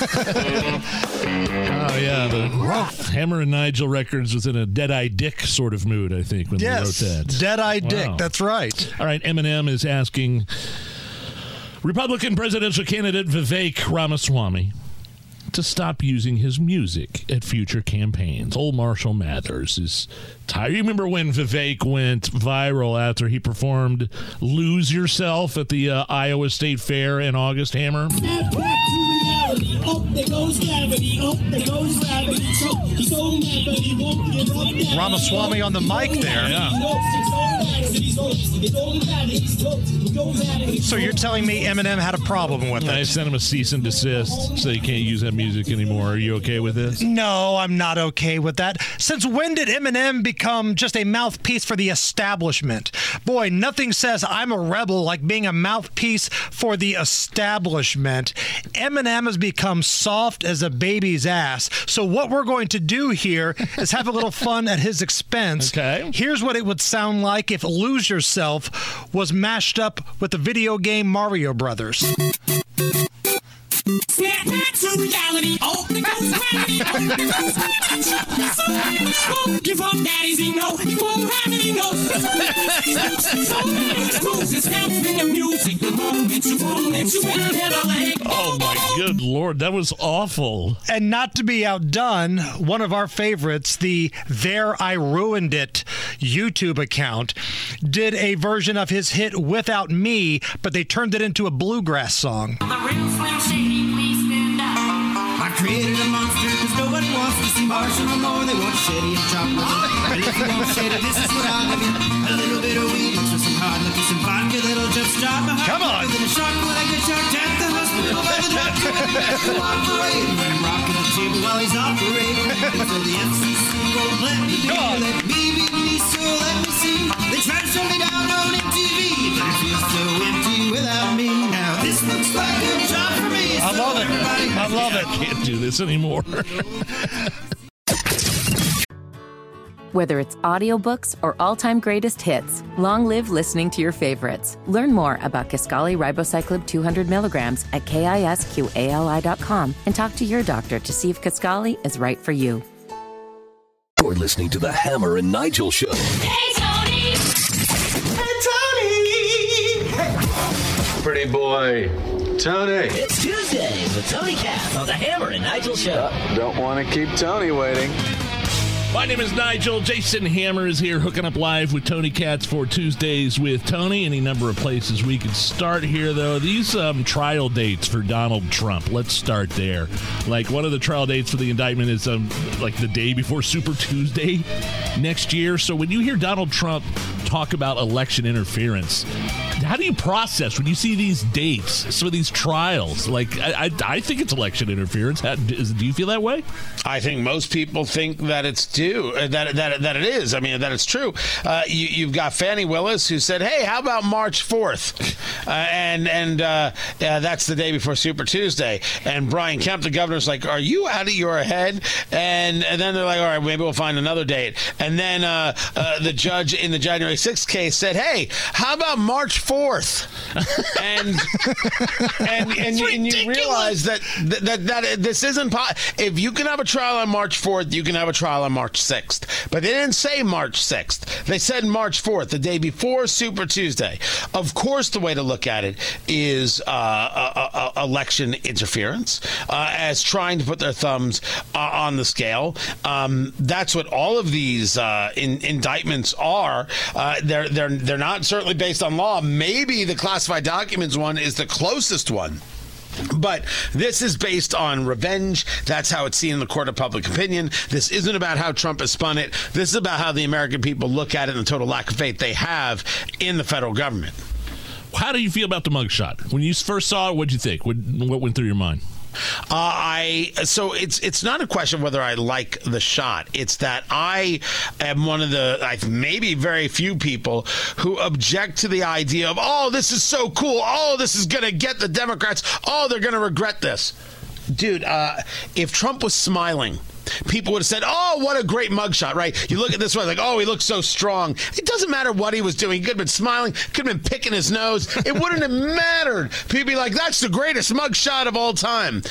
*laughs* Oh yeah, the Hammer and Nigel Records was in a Dead Eye Dick sort of mood, I think, when Yes, they wrote that. Dead Eye Dick, that's right. All right, Eminem is asking Republican presidential candidate Vivek Ramaswamy to stop using his music at future campaigns. Old Marshall Mathers is tired. You remember when Vivek went viral after he performed "Lose Yourself" at the uh, Iowa State Fair in August? Hammer. Ramaswamy on the mic there. So you're telling me Eminem had a problem with it? I sent him a cease and desist, so you can't use that music anymore. Are you okay with this? No, I'm not okay with that. Since when did Eminem become just a mouthpiece for the establishment? Boy, nothing says I'm a rebel like being a mouthpiece for the establishment. Eminem has become soft as a baby's ass. So what we're going to do here is have a little *laughs* fun at his expense. Okay. Here's what it would sound like if Lose Yourself was mashed up with the video game Mario Brothers. Snap back to reality. Oh, the ghost gravity. Oh, the ghost gravity. So give up, daddies, you know. You won't have any no. So many moves and in the music. The moment you want it, you will never let go. Oh my good lord, that was awful. And not to be outdone, one of our favorites, the There I Ruined It YouTube account, did a version of his hit Without Me, but they turned it into a bluegrass song. The real Slim Shady, created a monster because no one wants to see Marshall no more. They want Shady and chocolate. But if you want Shady, this is what I'll give you. A little bit of weed and some hard liquor, some vodka that'll just start my heart. Come on. Then a shark when I get sharked at the hospital by the doctor. Walk away when I'm rocking the table while he's operating. Until the FCC won't let me do Let me be me, so let me see. They try to shut me down on MTV, but it feels so empty without me. Now this looks like a job. I love it. I love it. I can't do this anymore. Whether it's audiobooks or all-time greatest hits, long live listening to your favorites. Learn more about Kisqali Ribociclib 200 milligrams at kisqali.com and talk to your doctor to see if Kisqali is right for you. You're listening to the Hammer and Nigel Show. Hey, Tony! Hey, Tony! Pretty boy, Tony. It's Tuesday with Tony Katz on the Hammer and Nigel Show. Don't want to keep Tony waiting. My name is Nigel. Jason Hammer is here hooking up live with Tony Katz for Tuesdays with Tony. Any number of places we could start here, though. These um, trial dates for Donald Trump. Let's start there. Like one of the trial dates for the indictment is um, like the day before Super Tuesday next year. So when you hear Donald Trump talk about election interference, how do you process when you see these dates, some of these trials? Like I, I, I think it's election interference. Do you feel that way? I think most people think that it's uh, that that that it is. I mean, that it's true. Uh, you, you've got Fani Willis who said, "Hey, how about March 4th?" Uh, and and uh, that's the day before Super Tuesday. And Brian Kemp, the governor's like, "Are you out of your head?" And, and then they're like, "All right, maybe we'll find another date." And then uh, uh, the judge in the January 6th case said, "Hey, how about March 4th?" Fourth, and *laughs* and and, you- and you realize that that that, that this isn't. Po- if you can have a trial on March fourth, you can have a trial on March sixth. But they didn't say March sixth. They said March fourth, the day before Super Tuesday. Of course, the way to look at it is uh, uh, uh, election interference, uh, as trying to put their thumbs uh, on the scale. Um, that's what all of these uh, in, indictments are. Uh, they're they're they're not certainly based on law. Maybe the classified documents one is the closest one. But this is based on revenge. That's how it's seen in the court of public opinion. This isn't about how Trump has spun it. This is about how the American people look at it and the total lack of faith they have in the federal government. How do you feel about the mugshot? When you first saw it, what did you think? What, what went through your mind? Uh, I so it's it's not a question whether I like the shot. It's that I am one of the I maybe very few people who object to the idea of oh this is so cool. Oh this is gonna get the Democrats. Oh they're gonna regret this, dude. Uh, if Trump was smiling. People would have said, "Oh, what a great mugshot!" Right? You look at this one, like, "Oh, he looks so strong." It doesn't matter what he was doing. He could have been smiling, could have been picking his nose. It wouldn't have mattered. People be like, "That's the greatest mugshot of all time."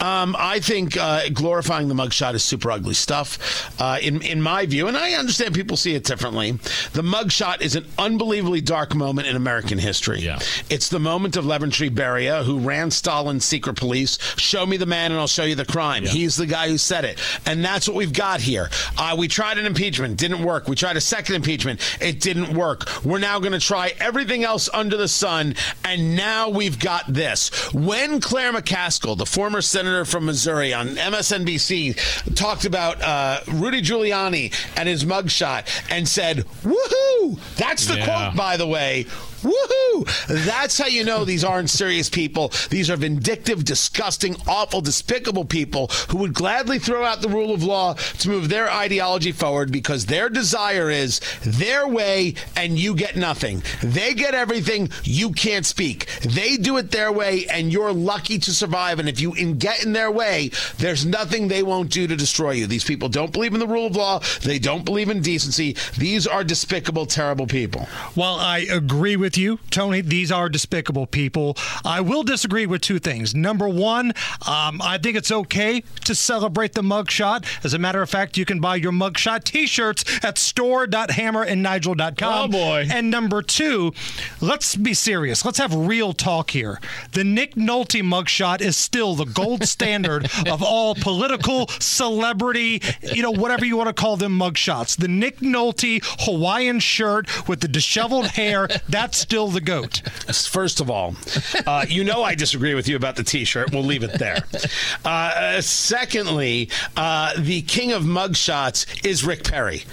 Um, I think uh, glorifying the mugshot is super ugly stuff, uh, in in my view, and I understand people see it differently. The mugshot is an unbelievably dark moment in American history. Yeah. It's the moment of Lavrentiy Beria, who ran Stalin's secret police. Show me the man, and I'll show you the crime. He's the guy who said it. And that's what we've got here. Uh, we tried an impeachment, didn't work. We tried a second impeachment, it didn't work. We're now going to try everything else under the sun, and now we've got this. When Claire McCaskill, the former senator from Missouri on MSNBC, talked about uh, Rudy Giuliani and his mugshot and said, Woohoo! That's the Yeah. quote, by the way. Woohoo! That's how you know these aren't serious people. These are vindictive, disgusting, awful, despicable people who would gladly throw out the rule of law to move their ideology forward because their desire is their way and you get nothing. They get everything, you can't speak. They do it their way and you're lucky to survive. And if you get in their way, there's nothing they won't do to destroy you. These people don't believe in the rule of law. They don't believe in decency. These are despicable, terrible people. Well, I agree with you, Tony. These are despicable people. I will disagree with two things. Number one, um, I think it's okay to celebrate the mugshot. As a matter of fact, you can buy your mugshot T-shirts at store.hammerandnigel.com. Oh, boy. And number two, let's be serious. Let's have real talk here. The Nick Nolte mugshot is still the gold standard *laughs* of all political celebrity, you know, whatever you want to call them mugshots. The Nick Nolte Hawaiian shirt with the disheveled hair, that's still the goat. First of all, uh, you know I disagree with you about the T-shirt. We'll leave it there. Uh, secondly, uh, the king of mugshots is Rick Perry.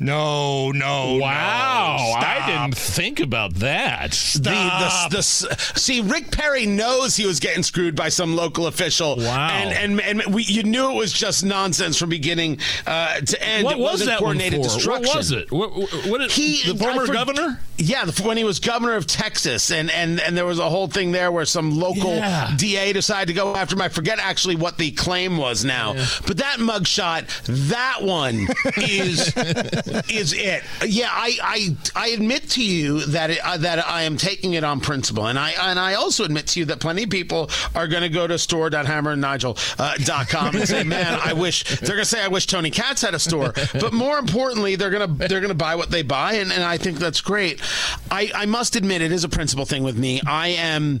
No, no, Wow, no. I didn't think about that. The, the, the, see, Rick Perry knows he was getting screwed by some local official. Wow. And and, and we, you knew it was just nonsense from beginning uh, to end. what it was that one coordinated for? destruction. What was it? What, what, He- the former for- governor? Yeah, when he was governor of Texas, and, and, and there was a whole thing there where some local Yeah. DA decided to go after him. I forget actually what the claim was now, but that mugshot, that one is *laughs* is it. Yeah, I, I I admit to you that it, uh, that I am taking it on principle, and I and I also admit to you that plenty of people are going to go to store.hammerandnigel.com and say, "Man, I wish." They're going to say, "I wish Tony Katz had a store," but more importantly, they're going to they're going to buy what they buy, and, and I think that's great. I, I must admit, it is a principle thing with me. I am.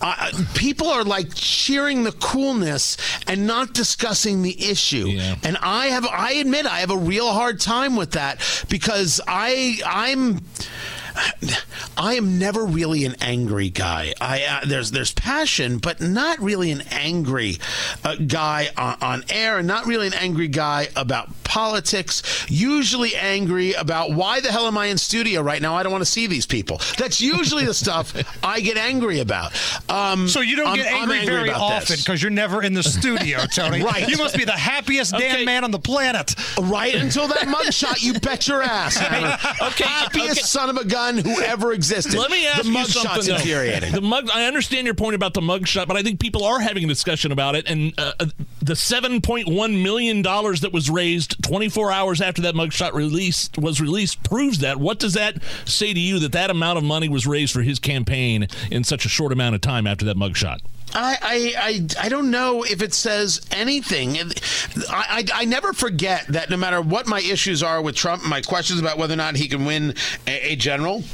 I people are like cheering the coolness and not discussing the issue, and I have. I admit, I have a real hard time with that because I I'm. I am never really an angry guy. I uh, there's there's passion, but not really an angry uh, guy on, on air, and not really an angry guy about politics. Usually angry about why the hell am I in studio right now? I don't want to see these people. That's usually the stuff I get angry about. Um, So you don't I'm- get I'm angry, very often because you're never in the studio, *laughs* Tony. Right. You must be the happiest damn man on the planet. Right until that mugshot, you bet your ass. Hammer. *laughs* Okay, happiest okay. son of a gun gun who ever existed. Let me ask the you something. though. infuriating. The mug. I understand your point about the mugshot, but I think people are having a discussion about it. And uh, uh, the seven point one million dollars that was raised 24 hours after that mugshot release was released proves that. What does that say to you that that amount of money was raised for his campaign in such a short amount of time after that mugshot? I, I, I, I don't know if it says anything. I, I, I never forget that no matter what my issues are with Trump, my questions about whether or not he can win a, a general,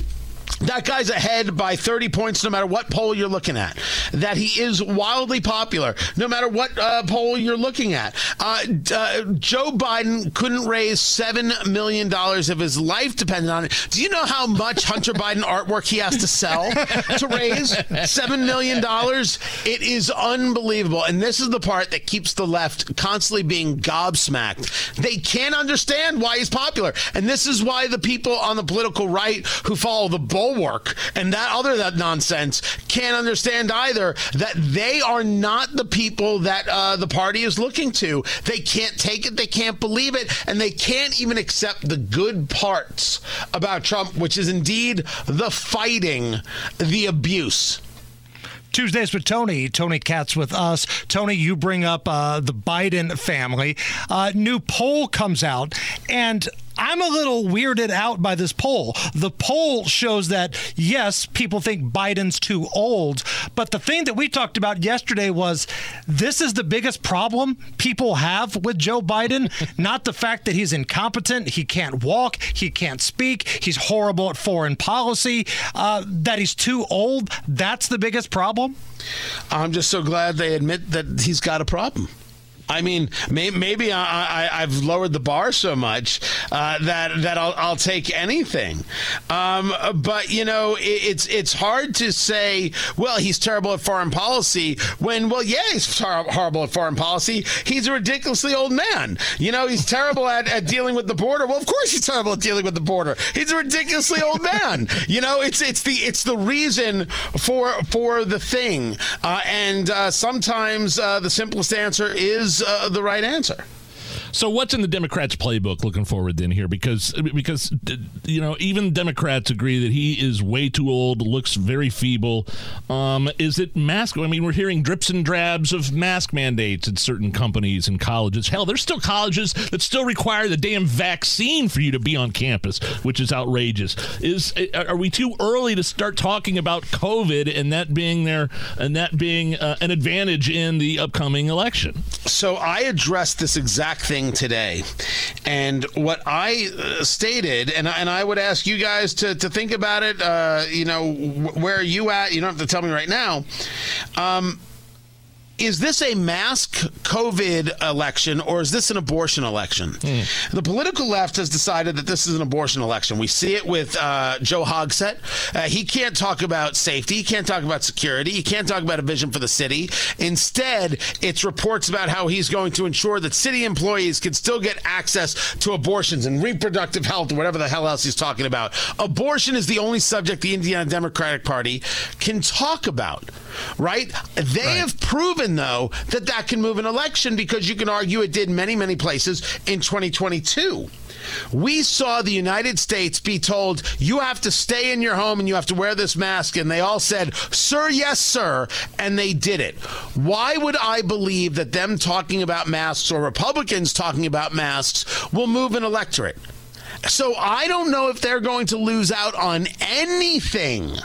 that guy's ahead by 30 points no matter what poll you're looking at. That he is wildly popular no matter what uh, poll you're looking at. Uh, uh, Joe Biden couldn't raise $7 million if his life depended on it. Do you know how much Hunter *laughs* Biden artwork he has to sell to raise $7 million? It is unbelievable. And this is the part that keeps the left constantly being gobsmacked. They can't understand why he's popular. And this is why the people on the political right who follow the bulwark and that other that nonsense can't understand either that they are not the people that uh, the party is looking to. They can't take it, they can't believe it, and they can't even accept the good parts about Trump, which is indeed the fighting, the abuse. Tuesdays with Tony. Tony Katz with us. Tony, you bring up uh, the Biden family. Uh, new poll comes out, and I'm a little weirded out by this poll. The poll shows that, yes, people think Biden's too old. But the thing that we talked about yesterday was this is the biggest problem people have with Joe Biden, *laughs* not the fact that he's incompetent, he can't walk, he can't speak, he's horrible at foreign policy, uh, that he's too old. That's the biggest problem. I'm just so glad they admit that he's got a problem. I mean, may, maybe I, have lowered the bar so much uh, that that I'll, I'll take anything. Um, but you know, it, it's it's hard to say. Well, he's terrible at foreign policy. When well, yeah, he's tar- horrible at foreign policy. He's a ridiculously old man. You know, he's terrible at, at dealing with the border. Well, of course he's terrible at dealing with the border. He's a ridiculously old man. You know, it's it's the it's the reason for for the thing. Uh, and uh, sometimes uh, the simplest answer is uh, the right answer. So what's in the Democrats' playbook looking forward then here? Because because you know even Democrats agree that he is way too old, looks very feeble. Um, is it mask? I mean, we're hearing drips and drabs of mask mandates at certain companies and colleges. Hell, there's still colleges that still require the damn vaccine for you to be on campus, which is outrageous. Is are we too early to start talking about COVID and that being there and that being uh, an advantage in the upcoming election? So I addressed this exact thing today. And what I uh, stated, and, and I would ask you guys to, to think about it, uh, you know, where are you at? You don't have to tell me right now. Um, is this a mask COVID election or is this an abortion election? Mm. The political left has decided that this is an abortion election. We see it with uh, Joe Hogsett. Uh, he can't talk about safety. He can't talk about security. He can't talk about a vision for the city. Instead, it's reports about how he's going to ensure that city employees can still get access to abortions and reproductive health or whatever the hell else he's talking about. Abortion is the only subject the Indiana Democratic Party can talk about, right? They right. have proven though, that that can move an election because you can argue it did many, many places in 2022. We saw the United States be told, you have to stay in your home and you have to wear this mask. And they all said, sir, yes, sir. And they did it. Why would I believe that them talking about masks or Republicans talking about masks will move an electorate? So I don't know if they're going to lose out on anything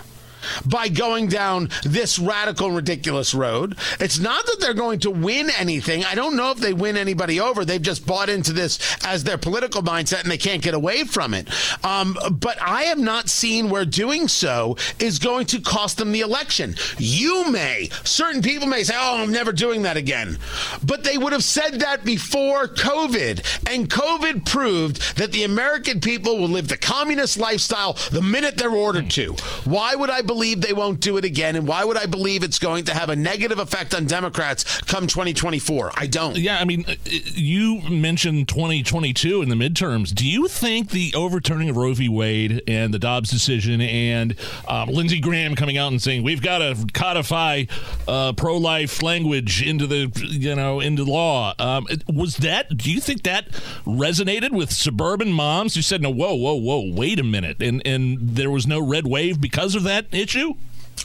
by going down this radical ridiculous road. It's not that they're going to win anything. I don't know if they win anybody over. They've just bought into this as their political mindset and they can't get away from it. Um, but I have not seen where doing so is going to cost them the election. You may, certain people may say, oh, I'm never doing that again. But they would have said that before COVID. And COVID proved that the American people will live the communist lifestyle the minute they're ordered to. Why would I believe they won't do it again? And why would I believe it's going to have a negative effect on Democrats come 2024? I don't. Yeah, I mean, uh, you mentioned 2022 in the midterms. Do you think the overturning of Roe v. Wade and the Dobbs decision and um, Lindsey Graham coming out and saying we've got to codify uh, pro-life language into the you know into law um, was that? Do you think that resonated with suburban moms who said, "No, whoa, whoa, whoa, wait a minute," and and there was no red wave because of that issue?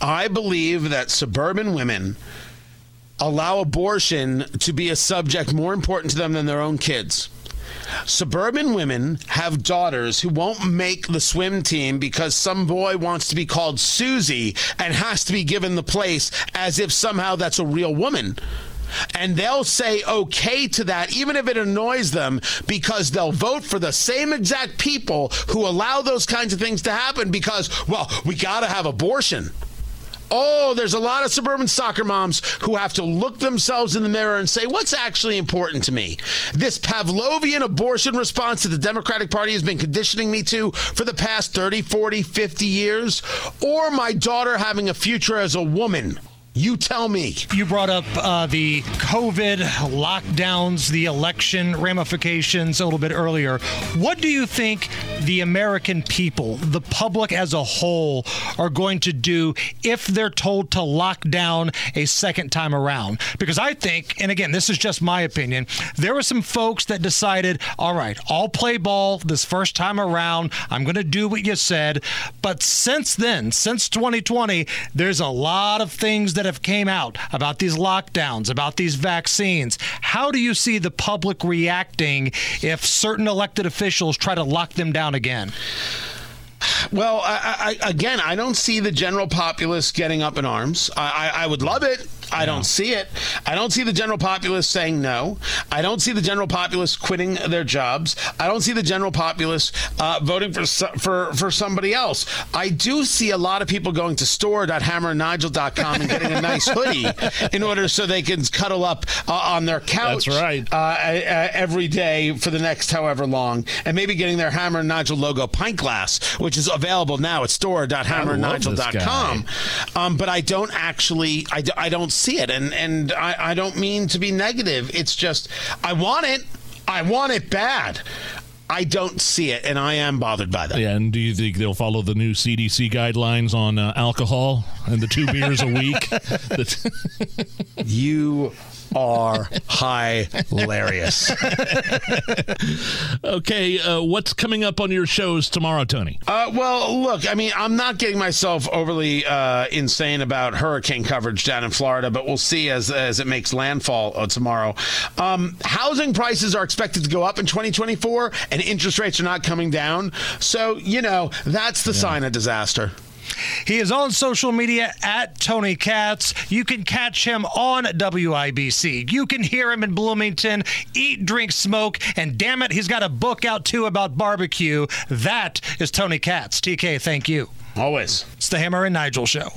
I believe that suburban women allow abortion to be a subject more important to them than their own kids. Suburban women have daughters who won't make the swim team because some boy wants to be called Susie and has to be given the place as if somehow that's a real woman. And they'll say okay to that, even if it annoys them, because they'll vote for the same exact people who allow those kinds of things to happen because, well, we got to have abortion. Oh, there's a lot of suburban soccer moms who have to look themselves in the mirror and say, what's actually important to me? This Pavlovian abortion response that the Democratic Party has been conditioning me to for the past 30, 40, 50 years, or my daughter having a future as a woman? You tell me. You brought up uh, the COVID lockdowns, the election ramifications a little bit earlier. What do you think the American people, the public as a whole, are going to do if they're told to lock down a second time around? Because I think, and again, this is just my opinion, there were some folks that decided, all right, I'll play ball this first time around. I'm going to do what you said. But since then, since 2020, there's a lot of things that have came out about these lockdowns, about these vaccines. How do you see the public reacting if certain elected officials try to lock them down again? Well, I, I, again, I don't see the general populace getting up in arms. I, I would love it. I don't see it. I don't see the general populace saying no. I don't see the general populace quitting their jobs. I don't see the general populace uh, voting for for for somebody else. I do see a lot of people going to store.hammerandnigel.com and getting a nice *laughs* hoodie in order so they can cuddle up uh, on their couch. That's right. Uh, every day for the next however long, and maybe getting their Hammer and Nigel logo pint glass, which is available now at store.hammerandnigel.com. Um, but I don't actually. I, I don't see it. And and I, I don't mean to be negative. It's just I want it. I want it bad. I don't see it, and I am bothered by that. Yeah, and do you think they'll follow the new CDC guidelines on uh, alcohol and the two beers a week? *laughs* *laughs* you are hilarious. *laughs* okay, uh, what's coming up on your shows tomorrow, Tony? Uh, well, look, I mean, I'm not getting myself overly uh, insane about hurricane coverage down in Florida, but we'll see as as it makes landfall uh, tomorrow. Um, housing prices are expected to go up in 2024, and interest rates are not coming down. So, you know, that's the yeah. sign of disaster. He is on social media at Tony Katz. You can catch him on WIBC. You can hear him in Bloomington, eat, drink, smoke, and damn it, he's got a book out too about barbecue. That is Tony Katz. TK, thank you. Always. It's the Hammer and Nigel Show.